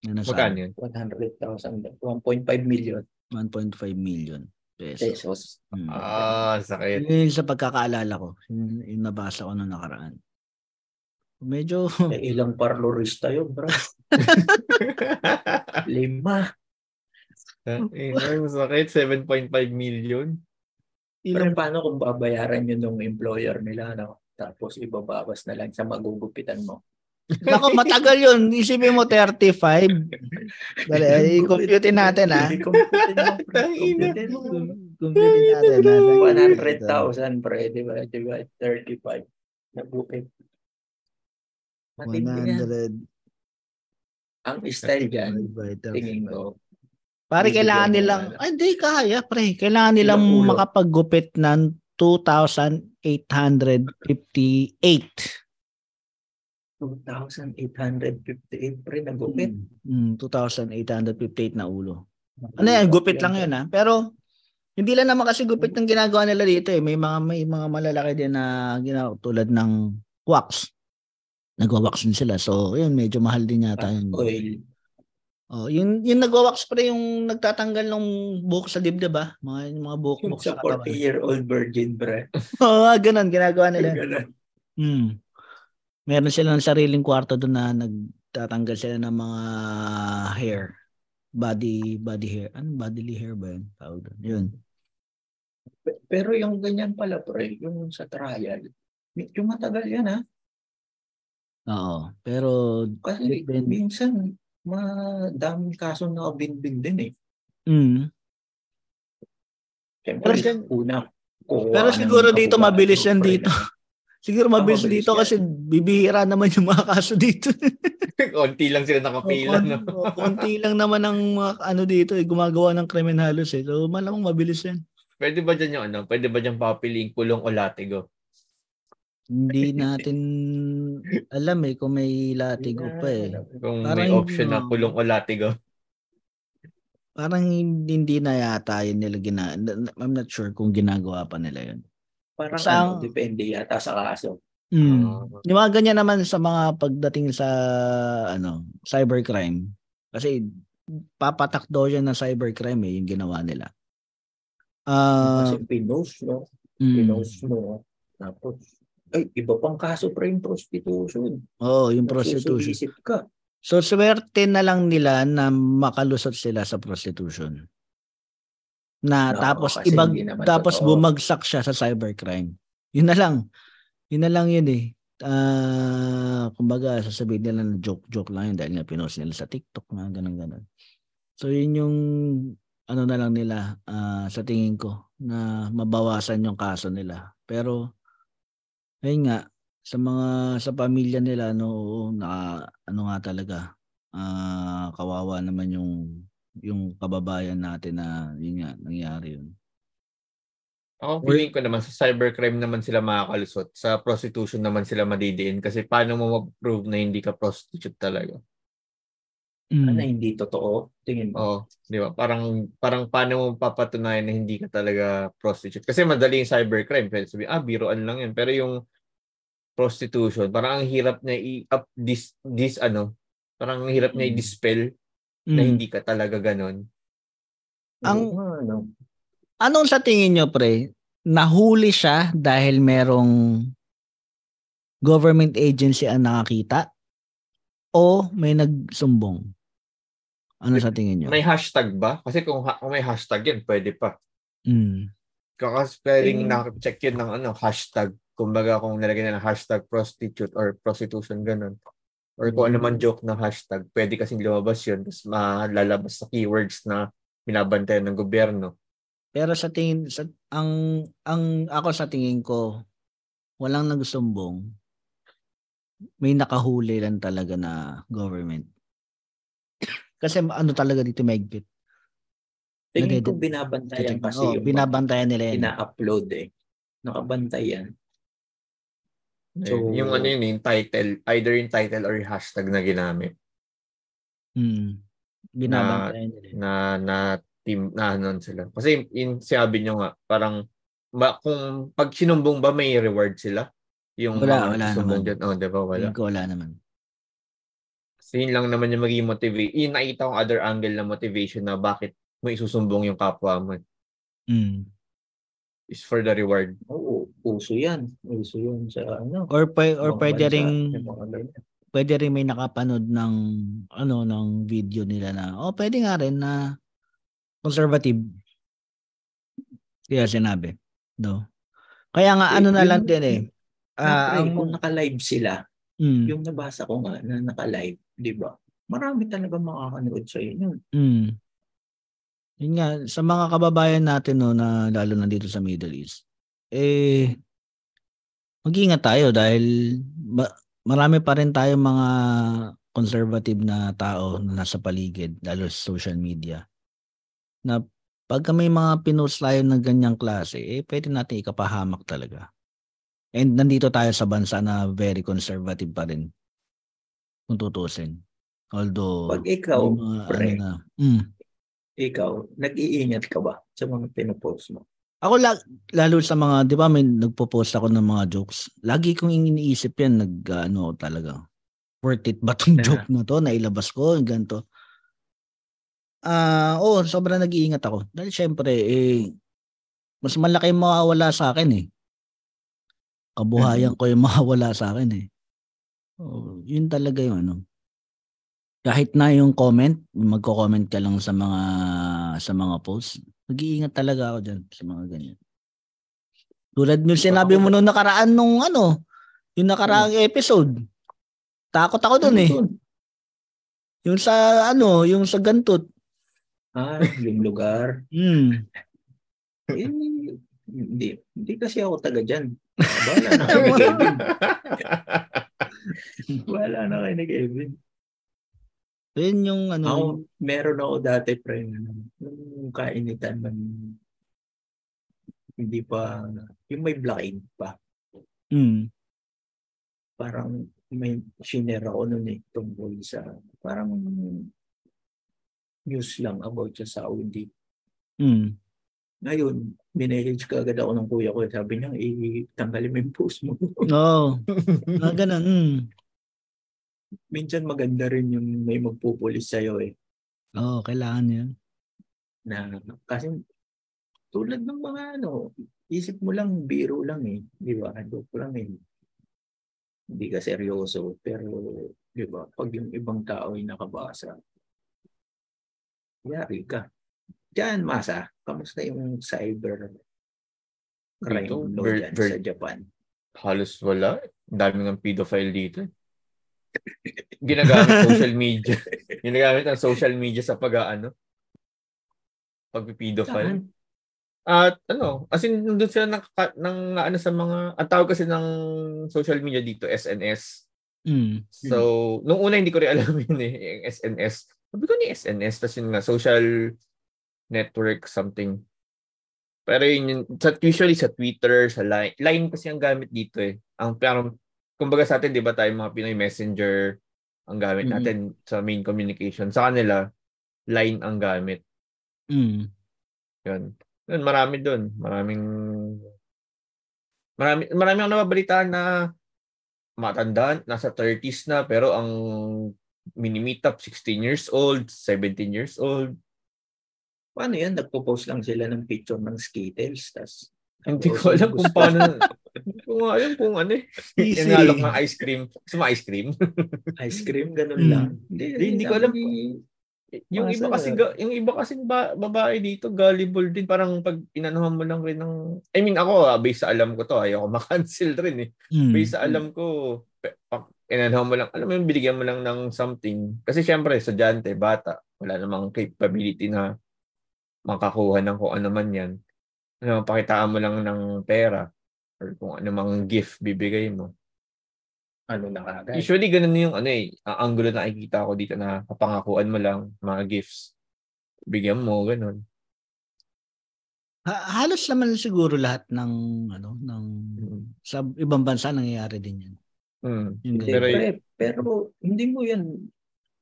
Ang
Magkano yun?
100,000, 1.5 million
1.5 million pesos.
pesos.
Mm.
Ah, sakit.
Yun yung sa pagkakaalala ko. Yun yung nabasa ko nung nakaraan. Medyo,
Eh, ilang parlorista yun, bro. Lima.
Eh, sakit, 7.5 million.
Pero paano kung babayaran yun ng employer nila, no? Tapos ibabawas na lang sa magugupitan mo.
Nako, matagal yun. Isipin mo 35. Dali, i-compute natin ha.
I-computein mo.
Compute natin ha.
100,000 pre, di ba? Di ba? 35. Nagupit. Matindi yan.
100
Ang style dyan, tingin ko,
Pare, kailangan nilang,
na.
ay, hindi, kaya, pre. Kailangan nilang makapaggupit ng 2,858.
2,858 pre nagupit.
Mm, 2,858 na ulo. Ano yan, gupit lang yun ha. Pero, hindi lang naman kasi gupit ng ginagawa nila dito eh. May mga, may mga malalaki din na ginagawa tulad ng wax. Nagwa-wax din sila. So, yun, medyo mahal din yata yun.
Oil.
Oh, yung yung nagwa-wax pa yung nagtatanggal ng buhok sa dibdib ba? Mga yung mga buhok buhok
sa
sa katawan.
40-year-old virgin pre.
Oo, oh, ganun ginagawa nila.
Ganun.
Hmm. Meron sila ng sariling kwarto doon na nagtatanggal sila ng mga hair. Body body hair. Ano bodily hair ba yun? Tawag doon. Yun.
Pe- Pero yung ganyan pala pre, yung sa trial, medyo matagal yan ha.
Oo. Pero
Kasi
Depende.
minsan, madaming kaso na binbin din eh.
mm,
Siyempre,
Pero-
una,
Pero siguro dito mabilis yan dito.
na-
siguro mabilis
mabilis
dito
yan.
kasi bibihira naman yung mga kaso dito.
Konti lang sila nakapila, no?
Oo, konti lang naman ang mga ano dito eh, gumagawa ng krimen halos eh. So malamang mabilis yan.
Pwede ba dyan yung ano? Pwede ba dyan papiliing kulong o latigo?
Hindi natin alam eh kung may latigo pa eh.
Kung
Parang
may option na
no.
kulong o latigo.
Parang hindi, hindi na yata yun nila gina I'm not sure kung ginagawa pa nila yun.
Parang
Sa-
ano, depende yata sa kaso.
Mm.
Ah.
Yung mga ganyan naman sa mga pagdating sa ano, cybercrime. Kasi papatak daw yan ng cybercrime eh, yung ginawa nila. Ah,
Kasi pinost, no?
mm.
Pinost mo. Tapos, ay, iba pang kaso pre yung prostitution.
Oo, yung prostitution.
Ka.
So swerte na lang nila na makalusot sila sa prostitution. Na
No,
tapos ibag tapos
totoo.
bumagsak siya sa cybercrime. Yun na lang. Yun na lang yun eh. Ah, kumbaga sasabihin nila na joke-joke lang yun dahil nga pinost nila sa TikTok na ganun ganun. So yun yung ano na lang nila ah, sa tingin ko na mabawasan yung kaso nila. Pero ayun nga sa mga sa pamilya nila no na ano nga talaga ah kawawa naman yung yung kababayan natin na yun nga nangyari yun.
Ako feeling ko naman sa cybercrime naman sila makakalusot. Sa prostitution naman sila madidiin. Kasi paano mo mag-prove na hindi ka prostitute talaga?
Ano, hindi totoo. Tingin mo.
Oo, di ba? Parang, parang paano mo papatunayan na hindi ka talaga prostitute? Kasi madali yung cybercrime. Pwede sabihin, ah, biroan lang yan. Pero yung prostitution, parang ang hirap niya i-up this, this ano, parang ang hirap niya
Mm.
i-dispel
Mm.
na hindi ka talaga ganon.
ang-
ano.
Anong sa tingin nyo, pre? Nahuli siya dahil merong government agency ang nakakita? O may nagsumbong? Ano sa tingin nyo?
May hashtag ba? Kasi kung, ha- kung may hashtag yan, pwede pa.
Mm.
Kakas pwedeng
Tingin-
nakcheck yun ng ano, hashtag. Kumbaga kung nilagyan na ng hashtag prostitute or prostitution, ganun. Or kung ano man joke na hashtag, pwede kasing lumabas yun. Tapos malalabas sa keywords na binabantayan ng gobyerno.
Pero sa tingin sa ang ang ako sa tingin ko walang nagsumbong. May nakahuli lang talaga na government. Kasi ano talaga dito maigpit.
Tingin ko binabantayan kasi
Oh,
yung
binabantayan nila yan.
ina-upload eh. Nakabantay yan. So,
yung ano yun, yung title, either yung title or yung hashtag na ginamit
Mm. Binabantayan nila.
na na team na ano sila. Kasi yung sinabi nyo nga, parang ma, kung pag sinumbong ba may reward sila? Yung
Wala, wala naman.
dyan. Oh, di ba? Wala.
Ko wala naman.
Kasi yun lang naman yung magiging motivate. Yung nakita kong other angle na motivation na bakit mo isusumbong yung kapwa mo
Mm.
Is for the reward.
Oo, uso yan. Uso yun sa ano.
Or pwe- or pwede
ganyan.
pwede rin may nakapanood ng ano ng video nila na oh pwede nga rin na conservative. Kaya sinabi. No. Kaya nga ano na lang din eh. Ah,
Siyempre,
ang
kung naka-live sila,
mm,
yung nabasa ko nga na naka-live, di ba? Marami talaga makakanood sa inyo.
mm. Yun nga, sa mga kababayan natin no, na lalo na dito sa Middle East, eh, mag-ingat tayo dahil ma- marami pa rin tayong mga conservative na tao na nasa paligid, lalo sa social media, na pagka may mga pinost tayo ng ganyang klase, eh, pwede natin ikapahamak talaga. And nandito tayo sa bansa na very conservative pa rin kung tutusin. Although,
Pag ikaw,
mga
pre,
ano na, mm,
ikaw, nag-iingat ka ba sa mga pinopost mo?
Ako la- lalo sa mga, 'di ba, may nagpo-post ako ng mga jokes. Lagi kong iniisip 'yan, nag ano talaga. Worth it ba tong joke na to? Nailabas ko ganito. Ah, oh, sobrang nag-iingat ako. Dahil syempre eh mas malaki yung mawawala sa akin eh. Kabuhayan ko yung mawawala sa akin eh. Oh, yun talaga yung ano. Kahit na yung comment, magko-comment ka lang sa mga sa mga posts, Nag-iingat talaga ako dyan sa mga ganyan. Tulad nung sinabi mo nung nakaraan nung ano, yung nakaraang episode. Takot ako dun eh. Yung sa ano, yung sa gantot.
Ah, yung lugar.
Hmm.
Eh, hindi, hindi kasi ako taga dyan. Wala na kayo ni Kevin. Wala na kayo ni Kevin.
Yun yung ano.
Ako, meron ako dati, pre, ano, nung kainitan man, hindi pa, yung may blockade pa.
Hmm.
Parang may shinare ako noon eh, tungkol sa, parang news lang about sa Saudi.
Hmm.
Ngayon, minessage ka agad ako ng kuya ko. Sabi niya, itanggalin mo yung post mo.
Oo. Na ganun. Hmm.
Minsan maganda rin yung may magpupulis sa'yo eh.
Oo, kailangan yun.
Na, kasi tulad ng mga ano, isip mo lang, biro lang eh. Di ba? Joke lang eh. Hindi ka seryoso. Pero, di ba? Pag yung ibang tao ay nakabasa, yari ka. Diyan, Masa, kamusta yung cyber crime
Dito,
law dyan
ver-
sa Japan?
Halos wala. Ang dami ng pedophile dito. Ginagamit social media. Ginagamit ang social media sa pag-ano. Pag-pedophile.
Saan?
At ano, as in, nandun sila ng, ng ano sa mga, ang tawag kasi ng social media dito, SNS.
Hmm.
So, nung una hindi ko rin alam yun eh, yung SNS. Sabi ko ni SNS, tapos yun nga, social network something. Pero yun, yun sa, usually sa Twitter, sa Line, Line kasi ang gamit dito eh. Ang parang, kumbaga sa atin, di ba tayo mga Pinoy Messenger, ang gamit
Mhm.
natin sa main communication. Sa kanila, Line ang gamit.
Hmm.
Yun. Yun, marami doon. Maraming marami marami akong nababalitaan na matandaan, nasa 30s na pero ang mini-meet up 16 years old, 17 years old.
Paano yan? Nagpo-post lang sila ng picture ng Skittles. Tas,
Hindi ko alam kung paano. Nga alam kung ano eh.
Easy.
Inalok ng ice cream. Gusto mo ice cream?
Ice cream, ganun
Hmm.
lang. Hindi,
Hindi, hindi ko alam. yung iba kasi yung iba kasi ba, babae dito gullible din parang pag inanuhan mo lang rin ng I mean ako ah, based sa alam ko to ayoko ma-cancel rin eh.
Hmm.
Based sa alam ko inanuhan mo lang alam mo yung binigyan mo lang ng something kasi syempre estudyante bata wala namang capability na makakuha ng kung ano man yan. Ano, pakitaan mo lang ng pera or kung ano mang gift bibigay mo.
ano na kagad.
Usually ganun yung ano eh, ang angulo na nakikita ko dito na kapangakuan mo lang mga gifts. Bigyan mo ganun.
Ha- halos naman siguro lahat ng ano ng
Mm.
sa ibang bansa nangyayari din yan.
Mm.
Yung
Hindi.
Pero-
pero hindi mo yan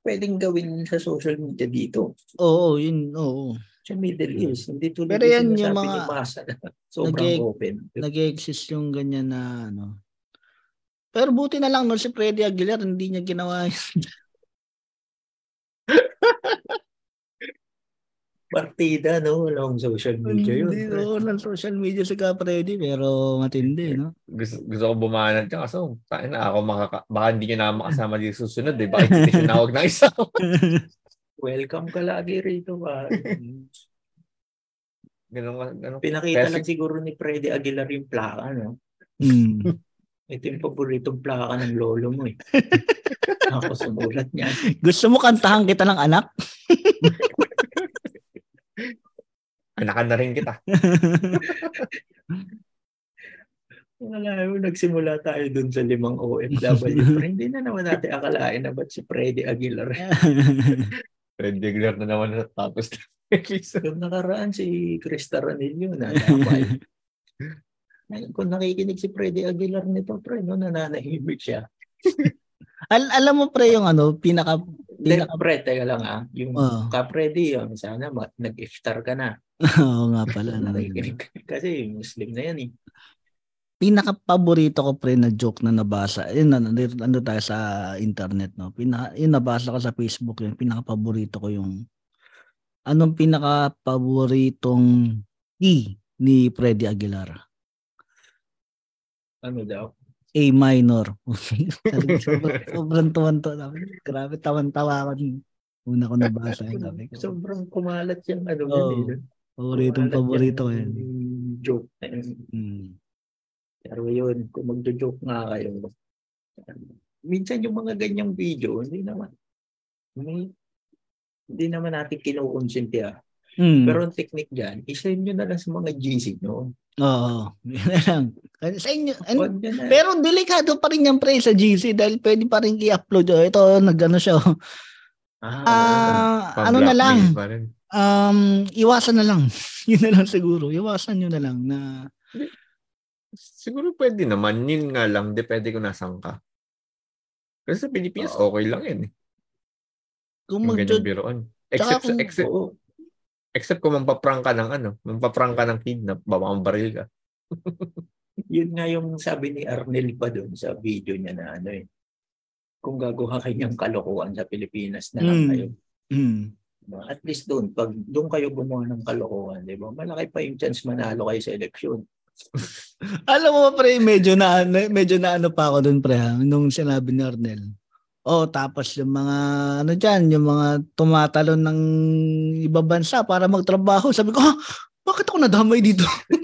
pwedeng gawin sa social media dito.
Oo, yun, oo.
Sa Middle East. Hindi tulad
Pero yan yung mga-
Masa na sobrang
Nag-
open.
Nag-exist yung ganyan na ano. Pero buti na lang no si Freddy Aguilar hindi niya ginawa yun.
Partida, no? Walang social media yun.
Hindi,
pre.
oo, ng social media si Ka Freddy pero matindi, no?
Gusto, gusto ko bumanat yan kaso tayo na ako makaka, baka hindi nyo na makasama dito sa susunod eh. Baka hindi siya nawag ng isa.
Welcome ka lagi rito. Ba?
Ganun, ano,
Pinakita
Kasi-
lang siguro ni Freddy Aguilar yung plaka, no?
Mm.
Ito yung paboritong plaka ng lolo mo eh. Tapos sumulat niya.
Gusto mo kantahan kita ng anak?
anakan na rin kita.
Wala, nagsimula tayo dun sa limang OFW. Pero hindi na naman natin akalain na ba't si Freddy Aguilar.
Red Aguilar na naman natapos na episode.
Yung nakaraan si Krista Ranillo na. Ngayon, kung nakikinig si Freddy Aguilar nito, pre, no, nananahimik siya.
Al- alam mo pre yung ano, pinaka pinaka
pre, teka lang ah. Yung
Oo.
ka-Freddy, yun, sana ma- nag-iftar ka na.
Oo nga pala.
Nakikinig ka- Kasi Muslim na yan eh.
Pinaka paborito ko pre na joke na nabasa. Yun ano, ano tayo sa internet no. Pinaka yun nabasa ko sa Facebook yun. Pinaka paborito ko yung anong pinaka paboritong E ni Freddy Aguilar.
Ano daw?
A minor. sobrang, tuwan-tuwa. Grabe, tawan-tawa ako. Una ko nabasa yun.
Sobrang kumalat yung ano
Oo.
yun eh.
paboritong paborito ko yun.
Joke.
Mm.
Pero yun, kung magjo-joke nga kayo, minsan yung mga ganyang video, hindi naman, may, hindi naman natin kinukonsente ah.
Mm.
Pero ang technique dyan, isend nyo na lang sa mga GC nyo.
Oo. Yun na lang. Kasi Sa inyo, ano. Pero delikado pa rin yung pre sa GC dahil pwede pa rin i-upload. Oh, Ito, nag-ano siya. oh.
ah,
Ah, ano na lang, um, iwasan na lang. Yun na lang siguro. Iwasan nyo na lang na
Siguro pwede naman. Yun nga lang, depende kung nasan ka. Kasi sa Pilipinas,
Oo.
okay lang yan. eh.
kung mag
biroon. Except,
kung-
except,
oo.
except kung mampaprank ka ng ano, mampaprank ka ng kidnap, babang baril ka.
Yun nga yung sabi ni Arnel pa doon sa video niya na ano eh. Kung gagawa kayo ng kalokohan sa Pilipinas na lang
Mm.
kayo.
Hmm.
Diba? At least doon, pag doon kayo gumawa ng kalokohan, di ba? Malaki pa yung chance manalo kayo sa eleksyon.
Alam mo pre, medyo na medyo na ano pa ako doon pre ha, nung sinabi ni Arnel. Oh, tapos yung mga ano diyan, yung mga tumatalon ng ibang bansa para magtrabaho. Sabi ko, ah, bakit ako nadamay dito?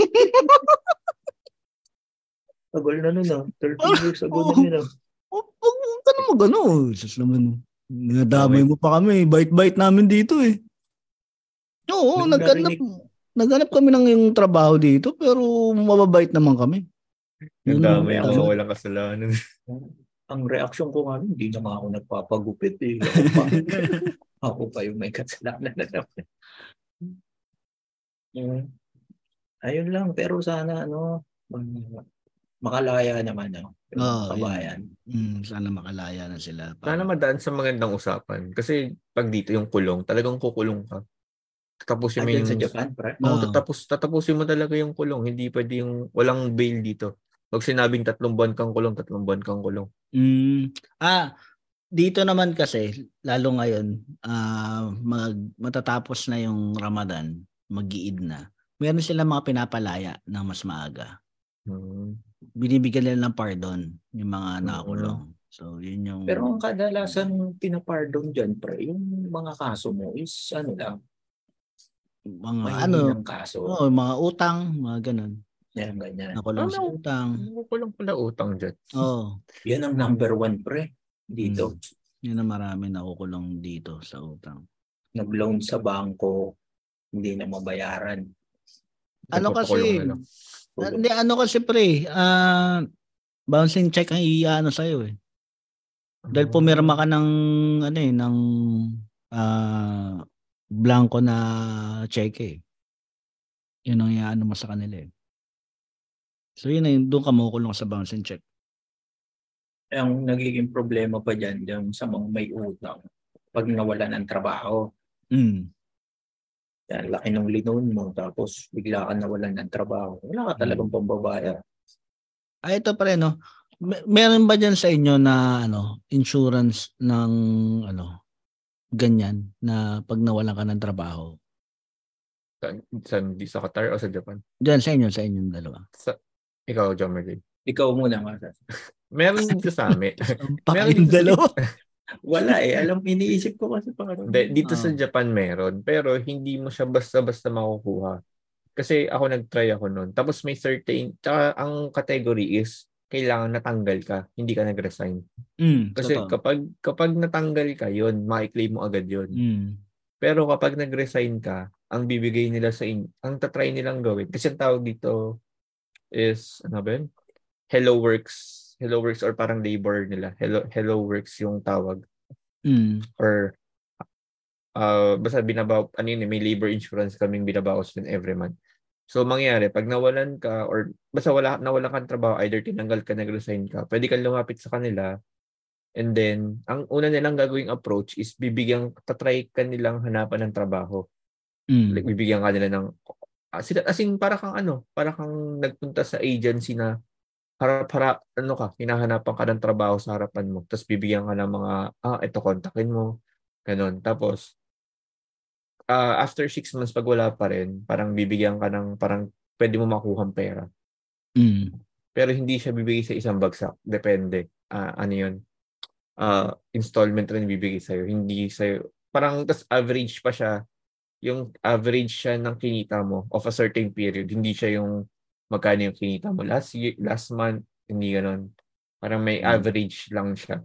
Tagal na nun ah. 13
Ah,
years ago
oo.
na yun ah.
Oh, Huwag ka naman gano'n. Sus naman. Nadamay mo pa kami. Bite-bite namin dito eh. Oo,
Nung
naghanap,
narinig-
naghanap kami ng yung trabaho dito pero mababait naman kami.
Yung
Yun
dami
ang-
ang mga walang kasalanan.
Ang reaksyon ko nga, hindi na nga ako nagpapagupit eh. Ako pa, ako pa yung may kasalanan na naman. Ayun lang, pero sana ano, makalaya naman ano, yung
Oo,
kabayan.
Mm, sana makalaya na sila.
Sana madaan sa magandang usapan. Kasi pag dito yung kulong, talagang kukulong ka. Tatapusin mo yung...
sa Japan, pre.
Oo. tatapos, tatapusin mo talaga yung kulong. Hindi pwede yung walang bail dito. Pag sinabing tatlong buwan kang kulong, tatlong buwan kang kulong.
Mm, ah, dito naman kasi, lalo ngayon, ah, mag, matatapos na yung Ramadan, mag-iid na. Meron sila mga pinapalaya ng mas maaga.
Hmm.
Binibigyan nila ng pardon yung mga
Mm.
nakakulong. So, yun yung...
Pero ang kadalasan pinapardon dyan, pre, yung mga kaso mo is ano lang,
mga
may
ano,
ng kaso.
oh, mga utang, mga ganun.
Yan, ganyan.
Nakulong sa
Ano?
utang.
Kukulong pala utang dyan.
Oh,
Yan ang number one, pre. Dito.
yun ang marami nakukulong dito sa utang.
Nag-loan sa bangko, hindi na mabayaran.
Ano kasi,
lang.
Ah, Hindi, ano kasi pre, ah, bouncing check ang iano sa'yo eh. Dahil pumirma ka ng, ano eh, ng ah, blanco na check eh. Yun ang iano mo sa kanila eh. So yun yun, doon ka makukulong sa bouncing check.
Ang nagiging problema pa dyan, yung sa mga may utang, pag nawala ng trabaho,
Mm.
yan, laki ng linon mo, tapos bigla ka nawalan ng trabaho, wala ka talagang pambabayad.
Ah, ito pa rin, no? Mer- meron ba dyan sa inyo na ano, insurance ng ano, ganyan na pag nawalan ka ng trabaho?
Saan, saan, di sa Qatar o sa Japan?
Diyan sa inyo, sa inyong dalawa.
Sa, ikaw, John Merlin.
Ikaw muna, Masa.
Meron dito sa amin. Meron
yung
dito sa-
dalawa.
Wala eh. Alam, iniisip ko kasi pa.
Hindi, dito sa
Ah.
Japan meron, pero hindi mo siya basta-basta makukuha. Kasi ako nag-try ako noon. Tapos may certain, tsaka ang category is kailangan natanggal ka, hindi ka nag-resign.
Mm,
Kasi
totoo.
kapag kapag natanggal ka yon, makiklaim mo agad yon.
Mm.
Pero kapag nag-resign ka, ang bibigay nila sa inyo, ang tatry nilang gawin, kasi ang tawag dito is, ano ba yun? Hello Works. Hello Works or parang labor nila. Hello, Hello Works yung tawag.
Mm.
Or, uh, basta binabaw, ano yun, may labor insurance kaming binabawas din every month. So, mangyari, pag nawalan ka or basta wala, nawalan kang trabaho, either tinanggal ka, nag-resign ka, pwede kang lumapit sa kanila And then, ang una nilang gagawing approach is bibigyan, tatry ka nilang hanapan ng trabaho.
Mm.
Like, bibigyan ka nila ng, ah, sila, as in, para kang ano, para kang nagpunta sa agency na harap-harap, ano ka, hinahanapan ka ng trabaho sa harapan mo. Tapos bibigyan ka ng mga, ah, ito, kontakin mo. Ganon. Tapos, ah, after six months, pag wala pa rin, parang bibigyan ka ng, parang pwede mo makuhang pera.
Mm.
Pero hindi siya bibigay sa isang bagsak. Depende. Ah, ano yun? Ah, installment rin bibigay sa'yo. Hindi sa'yo. Parang tas average pa siya. Yung average siya ng kinita mo of a certain period. Hindi siya yung magkano yung kinita mo last year, last month. Hindi ganun. Parang may
Hmm.
average lang siya.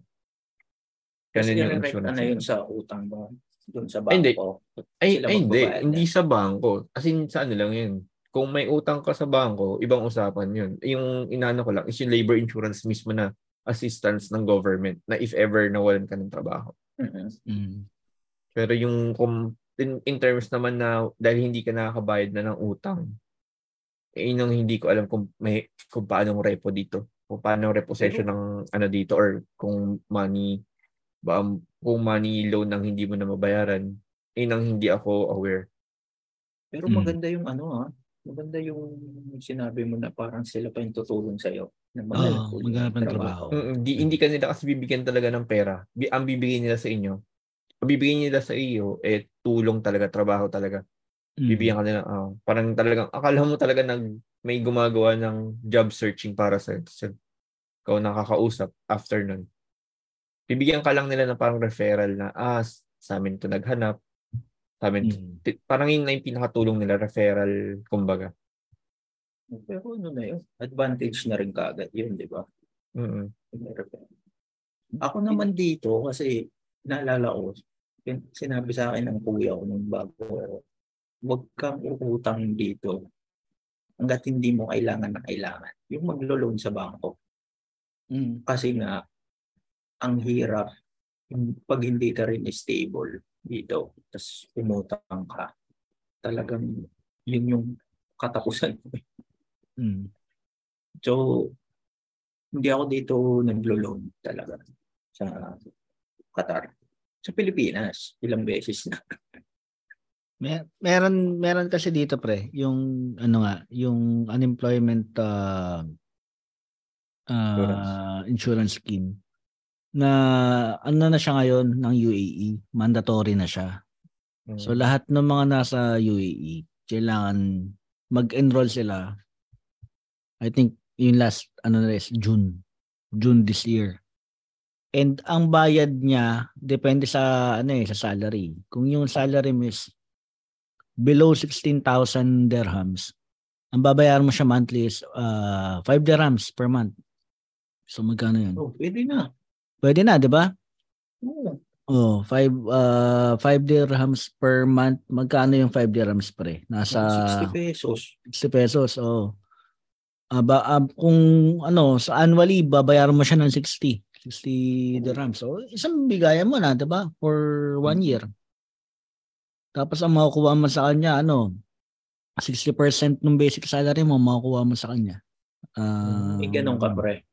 Kasi
Ganun yung
direct
insurance.
ano yun sa utang ba? Doon sa
Ay, hindi.
bangko.
Ay, ay hindi.
magbabayad
Hindi
na.
sa bangko. As in, sa ano lang yun. Kung may utang ka sa bangko, ibang usapan yun. Yung inano ko lang is yung labor insurance mismo na assistance ng government na if ever nawalan ka ng trabaho.
Mhm.
Mm.
Pero yung kung in, in terms naman na dahil hindi ka nakakabayad na ng utang, eh yun ang hindi ko alam kung may kung paano repo dito. Kung paano repossession ng ano dito or kung money ba kung money loan ang hindi mo na mabayaran, yun ang hindi ako aware.
Pero
Mm.
maganda yung ano ha. Maganda yung sinabi mo na parang sila pa yung tutulong sa'yo. Na
Oo,
maghanap ulit
maghanap ng
ng
trabaho.
Mm, Hindi, hindi ka nila kasi bibigyan talaga ng pera. Bi- ang bibigyan nila sa inyo, ang bibigyan nila sa iyo, eh, tulong talaga, trabaho talaga.
Mm.
Bibigyan ka nila, ah, parang talagang, akala mo talaga nag, may gumagawa ng job searching para sa Tapos ikaw nakakausap after nun. Bibigyan ka lang nila ng parang referral na, ah, sa amin to naghanap. Sa amin,
Mm.
ti- parang yun na yung pinakatulong nila, referral, kumbaga.
Pero ano na yun, advantage na rin kagad yun, di ba?
Mm-mm.
Ako naman dito kasi naalala ko, sinabi sa akin ng kuya ko nung bago, huwag kang uutang dito hanggat hindi mo kailangan na kailangan. Yung maglo-loan sa bangko.
Mm.
Kasi nga, ang hirap pag hindi ka rin stable dito, tapos umutang ka. Talagang yun yung katapusan.
Mm.
So, hindi ako dito naglo-loan talaga sa Qatar. Sa Pilipinas, ilang beses na.
Mer- meron meron kasi dito pre, yung ano nga, yung unemployment uh, uh, insurance scheme na ano na siya ngayon ng UAE, mandatory na siya.
Mm.
So lahat ng mga nasa UAE, kailangan mag-enroll sila. I think yung last ano na is June. June this year. And ang bayad niya depende sa ano eh sa salary. Kung yung salary mo is below 16,000 dirhams, ang babayaran mo siya monthly is uh, 5 dirhams per month. So magkano yun?
Oh, pwede na.
Pwede na, 'di ba?
Oo.
Oh, 5 uh 5 dirhams per month. Magkano yung 5 dirhams pre? Nasa
60 pesos.
60 pesos. Oh. Ah, ba, ah, kung ano, sa annually babayaran mo siya ng 60. 60 dirhams. So, isang bigayan mo na, 'di ba? For one year. Tapos ang makukuha mo sa kanya, ano, 60% ng basic salary mo makukuha mo sa kanya. Ah,
May ganun ka, pre.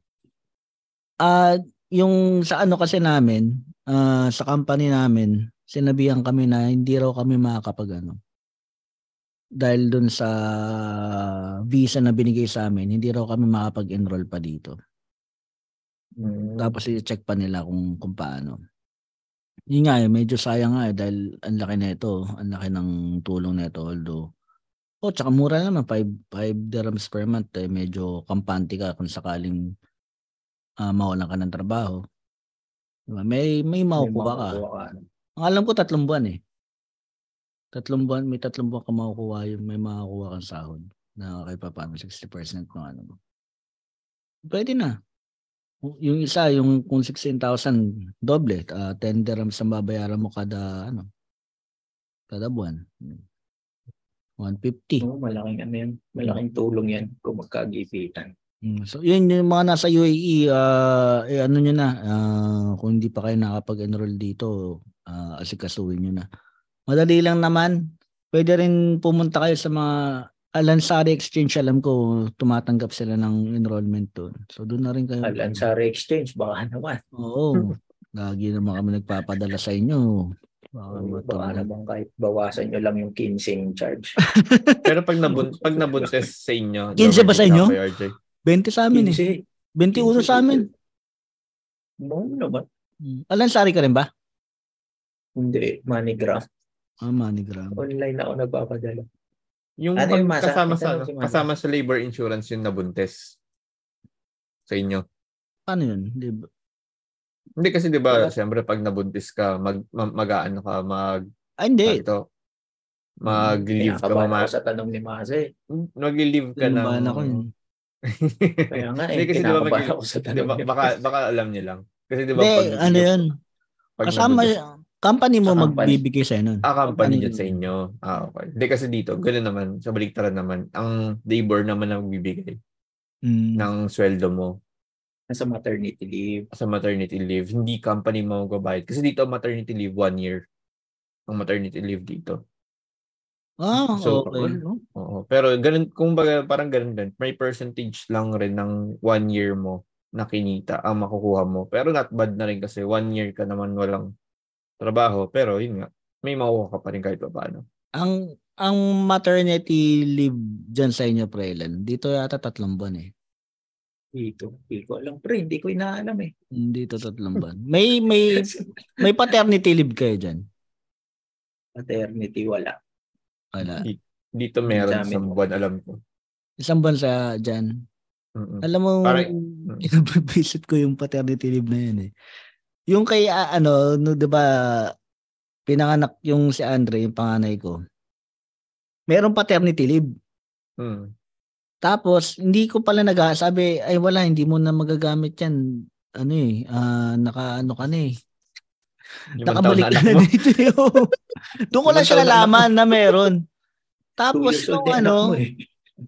Ah, yung sa ano kasi namin, ah, sa company namin, sinabihan kami na hindi raw kami makakapag ano. Dahil dun sa visa na binigay sa amin, hindi raw kami makapag-enroll pa dito.
Mm.
Tapos i-check pa nila kung kung paano. Yun nga eh, medyo sayang nga eh dahil ang laki na ito, ang laki ng tulong na ito although Oh, tsaka mura naman 5 5 dirhams per month eh medyo kampante ka kung sakaling ah mawalan ka ng trabaho. Diba? May may makukuha ka.
makukuha.
Ang alam ko tatlong buwan eh. Tatlong buwan, may tatlong buwan ka makukuha yung may makakuha kang sahod na kay paano 60% ng ano mo. Pwede na. Yung isa, yung kung 16,000, doble. Uh, 10 dirhams ang babayaran mo kada, ano, kada buwan. 150.
Oo, malaking ano yan. Malaking tulong yan kung magkagipitan.
Mm, So, yun yung mga nasa UAE, uh, eh, ano nyo na, uh, kung hindi pa kayo nakapag-enroll dito, uh, asikasuhin nyo na. Madali lang naman. Pwede rin pumunta kayo sa mga Alansari Exchange, alam ko, tumatanggap sila ng enrollment doon. So, doon na rin kayo.
Alansari Exchange, baka naman.
Oo. Lagi naman kami nagpapadala sa inyo. Baka matuwa.
baka naman kahit bawasan nyo lang yung 15 charge.
Pero pag nabun pag nabuntes sa inyo,
15 ba sa inyo?
RJ?
20 sa amin eh.
15.
21 sa amin.
Oo naman.
Mm. Alansari ka rin ba?
Hindi, MoneyGram.
Ah, MoneyGram.
Online ako nagpapadala.
Yung
Ano yung masa?
kasama
Ito
sa
lang si
kasama sa labor insurance yung nabuntes sa inyo.
Paano yun? Di ba?
Hindi kasi 'di ba,
Wala.
syempre pag nabuntis ka, mag ma- mag-aano ka, mag
Ah, hindi.
ito, mag-leave ka mama,
ako sa tanong ni Mase.
mag-leave ka ng
ako yun.
Kaya nga
Hindi
eh,
kasi di ba
kinakabahan
mag-
ako sa
Di
tanong
ba,
ni
baka baka alam niyo lang. Kasi 'di ba
Hindi, ano yun?
pag
Kasama, company mo
Sa company.
magbibigay sa'yo nun.
Ah, company
Company.
sa inyo. Ah, okay. Hindi kasi dito, gano'n naman, sa baliktaran naman, ang labor naman ang magbibigay
Mm.
ng sweldo mo
Nasa maternity leave.
sa maternity leave. Hindi company mo magbabayad. Kasi dito, maternity leave, one year. Ang maternity leave dito.
Ah,
So,
okay.
Oo. Pero ganun, kung baga, parang ganun din. May percentage lang rin ng one year mo na kinita ang makukuha mo. Pero not bad na rin kasi one year ka naman walang trabaho. Pero yun nga, may makukuha ka pa rin kahit pa paano.
Ang ang maternity leave dyan sa inyo, Prelan, dito yata tatlong buwan eh.
Dito. Hindi ko alam. Pre, hindi ko inaalam eh.
Dito tatlong buwan. May, may, may paternity leave kayo dyan?
Maternity, wala.
Wala.
Dito meron
Sa
buwan, alam ko.
Isang buwan sa dyan.
Mm-mm.
Alam mo,
Parang-
visit ko yung paternity leave na yun eh. Yung kay, ah, ano, no, di ba, pinanganak yung si Andre, yung panganay ko. Meron paternity leave.
Mm.
Tapos, hindi ko pala nag sabi, ay wala, hindi mo na magagamit yan. Ano eh, ah, naka, ano ka na eh. Nakabalik
na
na dito. eh. Doon ko lang siya nalaman na meron. Tapos yung ano,
eh.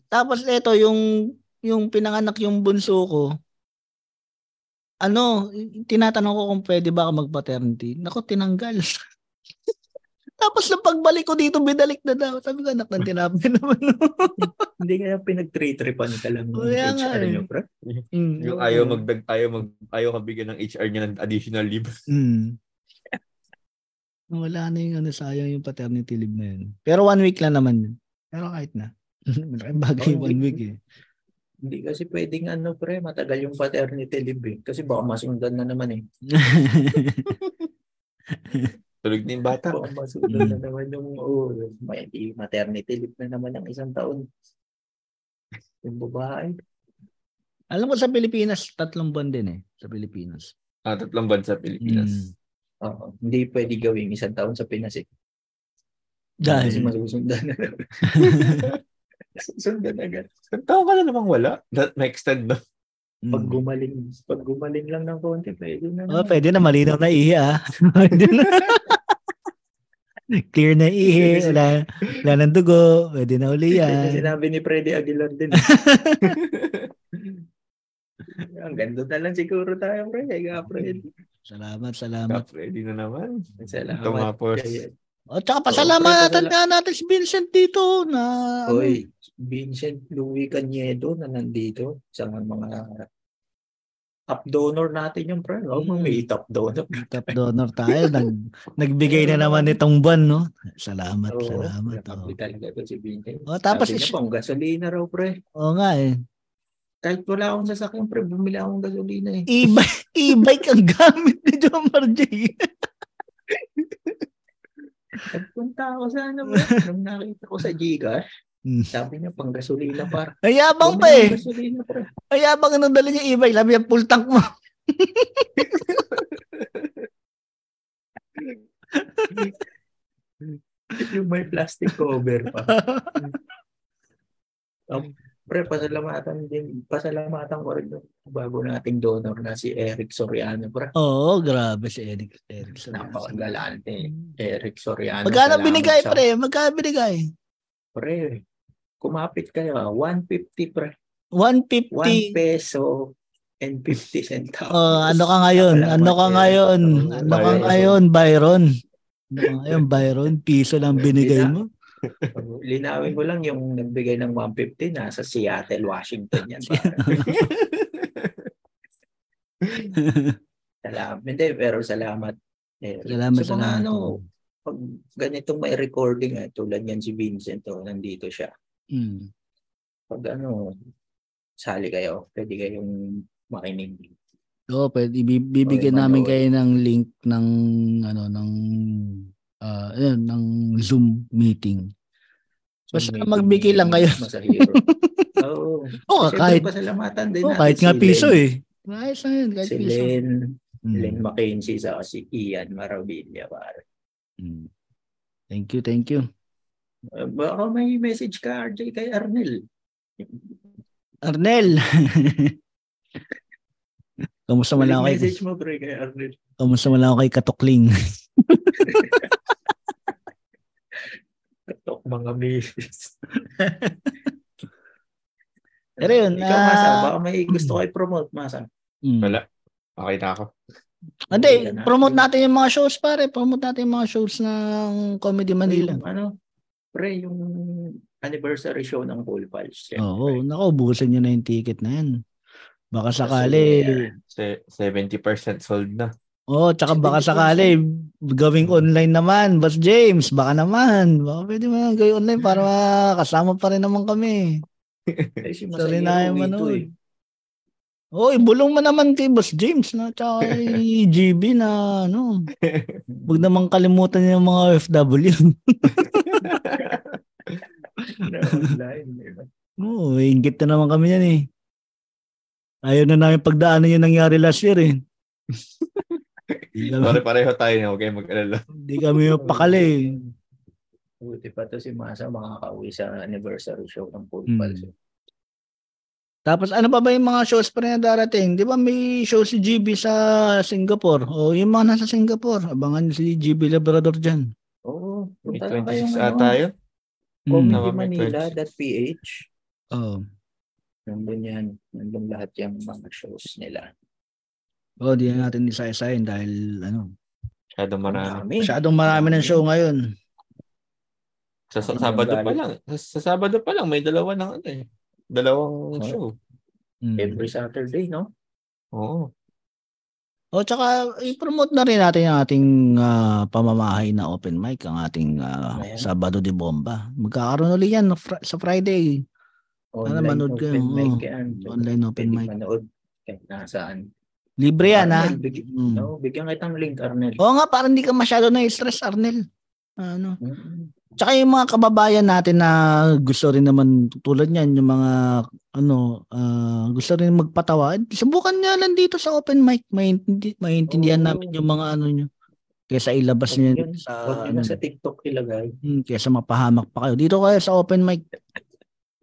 tapos ito yung yung pinanganak yung bunso ko. Ano, tinatanong ko kung pwede ba ako mag-paternity. Nako, tinanggal. Tapos nung pagbalik ko dito, binalik na daw. Sabi ko, anak ng tinapay naman.
Hindi kaya pinag-tri-tripan ka lang ng
Kaya nga
HR
eh.
nyo, pre.
mm.
Yung ayaw magdag ayaw mag ayaw ka bigyan ng HR niya ng additional leave.
Mm. Wala na yung ano, sayang yung paternity leave na yun. Pero one week lang naman yun. Pero kahit na. Malaking bagay
Oh,
one week eh.
Hindi kasi pwedeng ano, pre, matagal yung paternity leave eh. Kasi baka masundan na naman eh.
Tulog na yung bata.
Baka masundan na naman yung oh, may maternity leave na naman ng isang taon. Yung babae.
Alam ko sa Pilipinas, tatlong buwan din eh. Sa Pilipinas.
Ah, tatlong buwan sa Pilipinas.
Mm.
Oo. Hindi pwede gawing isang taon sa Pinas eh.
Dahil,
Kasi masusundan na. Susundan agad.
Isang taon ka na namang wala. That may extend na.
Pag
mm.
gumaling, pag gumaling lang ng konti, pwede na.
Oh, pwede na malinaw na ihi ah. Pwede na. Clear na ihi, wala, wala ng dugo, pwede na uli yan.
sinabi ni Freddy Aguilar din. Ang ganda na lang siguro tayo, pre. Kaya, Freddy.
Salamat, salamat.
Ready na naman.
Salamat.
Tumapos.
Tsaka
Oo,
pasalamatan
pre,
nga natin si Vincent dito na ano,
Oy, Vincent Louis Cañedo na nandito sa mga top donor natin yung pre. Oh,
Mm.
may top donor.
top donor tayo. Nag, nagbigay na naman itong buwan, no? Salamat,
Oo,
salamat. Oh.
talaga si Vincent.
O, tapos,
Sabi niya, pang gasolina raw, pre.
oo nga eh.
Kahit wala akong sasakyan, pre, bumili akong gasolina eh.
E-bike, e-bike ang gamit ni John Marjay.
Nagpunta ako sa ano, pre. Nung nakita ko sa Gcash,
Hmm.
sabi niya, pang gasolina par.
Ay, yabang pa eh.
Gasolina, pre.
Ay, yabang nung dala niya e-bike. Labi ang full tank mo.
Yung yung may plastic cover pa. Um, pre, pasalamatan din. Pasalamatan ko rin yung bago nating donor na si Eric Soriano. Pre,
Oo, grabe si Eric. Eric Soriano.
napakagalante. Eric Soriano.
Magkano binigay,
sa-
pre? Magkano binigay?
Pre, kumapit kayo. ah. 150 pre.
150.
1 peso and 50 centavos.
Oh, ano ka ngayon? Ano ka ngayon? Ano ka
Byron.
ngayon, Byron? Ano ka ngayon, Byron? Piso lang binigay mo?
Linawin ko lang yung nagbigay ng 150 nasa Seattle, Washington yan. salamat. Hindi, pero salamat. Eh,
Salamat,
sa mga ano, pag ganitong may recording eh, tulad yan si Vincent, oh, nandito siya.
Hmm.
Pag ano, sali kayo, pwede kayong makinig.
Oo, pwede ibi- bibigyan
Okay,
namin kayo ng link ng ano ng ah ayun, ng Zoom meeting. Basta
May
magbigay lang kayo.
Masahiro. Oo.
Oo,
Siyempre,
kahit
pasalamatan din
oh,
natin
kahit nga
si
piso
Len.
eh. Ayos lang yun, kahit
Si
piso.
Len,
Hmm.
Len Mackenzie sa si Ian Maravilla. Pare.
Hmm. Thank you, thank you.
Uh, baka may message ka, RJ, kay Arnel.
Arnel. Kamusta mo lang ako kay
message mo, pre, kay Arnel.
Kamusta mo lang ako kay Katukling?
Mga misis.
Pero yun,
Ikaw,
ah,
Masa, baka may gusto ko i-promote, Masa.
Hmm.
Wala. Okay na ako.
Hindi,
na.
promote natin yung mga shows pare. Promote natin yung mga shows ng Comedy Manila.
Yung, ano, pre, yung anniversary show ng Cool Pals.
Oo, nako, bukasan nyo na yung ticket na yan. Baka sakali.
Se- 70% sold na.
Oh, tsaka baka
70%.
sakali gawing online naman, Boss James. Baka naman. Baka pwede mo gawin online para kasama pa rin naman kami.
Eh, si
Sorry na yung manood.
eh.
Oo, ibulong mo naman kay Boss James na tsaka kay GB na ano. Huwag naman kalimutan yung mga OFW. Oo, oh, ingit na naman kami yan eh. Ayaw na namin pagdaanan yung nangyari last year eh. Di kami,
Pare-pareho tayo na. Huwag kayong mag-alala.
di kami pakali eh.
Buti pa to si Masa makakauwi sa anniversary show ng Cool
Hmm.
Pals.
Tapos ano pa ba yung mga shows pa rin na darating? Di ba may show si GB sa Singapore? O yung mga nasa Singapore, abangan si GB Labrador dyan.
Oo.
May
lang kayong
26 ata yun.
Hmm.
Tama, may
comedymanila.ph
Oo.
Nandun yan. Nandun lahat yung mga shows nila.
Oh, di na natin isa-isahin dahil ano,
Masyadong marami.
Masyadong marami ng show ngayon.
Sa, sa
Ano
Sabado pa lang. Sa, sa Sabado pa lang, may dalawa ng ano eh. Dalawang
Oh.
show.
Hmm.
Every Saturday, no?
Oo.
O tsaka i-promote na rin natin ang ating ah, pamamahay na open mic, ang ating
Ayan.
Sabado de Bomba. Magkakaroon ulit yan fr- sa Friday.
Online
manood kayo,
open mic
oo.
yan.
Online open
Pwede
mic.
manood kahit nasaan.
Libre yan ha.
Arnel, big-
Mm.
no, bigyan kitang link, Arnel.
Oo nga, parang hindi ka masyado na-stress, Arnel. Ano?
Mm.
Tsaka yung mga kababayan natin na gusto rin naman tulad niyan, yung mga ano, ah, gusto rin magpatawa, subukan niya lang dito sa open mic. Maintindi, maintindihan
Oo.
namin yung mga ano niyo. Kesa ilabas niyo
yun.
sa ano,
sa TikTok ilagay.
Hmm, kesa mapahamak pa kayo. Dito kayo sa open mic.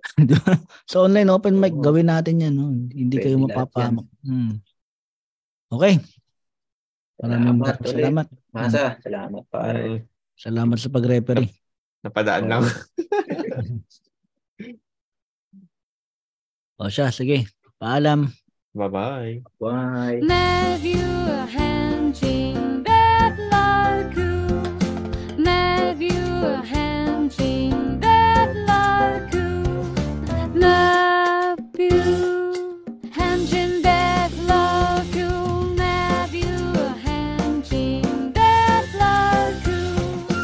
Sa online open mic,
Oo.
gawin natin yan. No? Hindi kayo
Pwede lahat
mapapahamak. Hmm. Okay. Maraming
Salamat
maraming
ulit.
salamat.
Masa, salamat pare.
Mm,
Salamat sa pag-referee.
napadaan lang.
O siya, sige. Paalam.
Bye-bye.
Bye.
Matthew Hanjing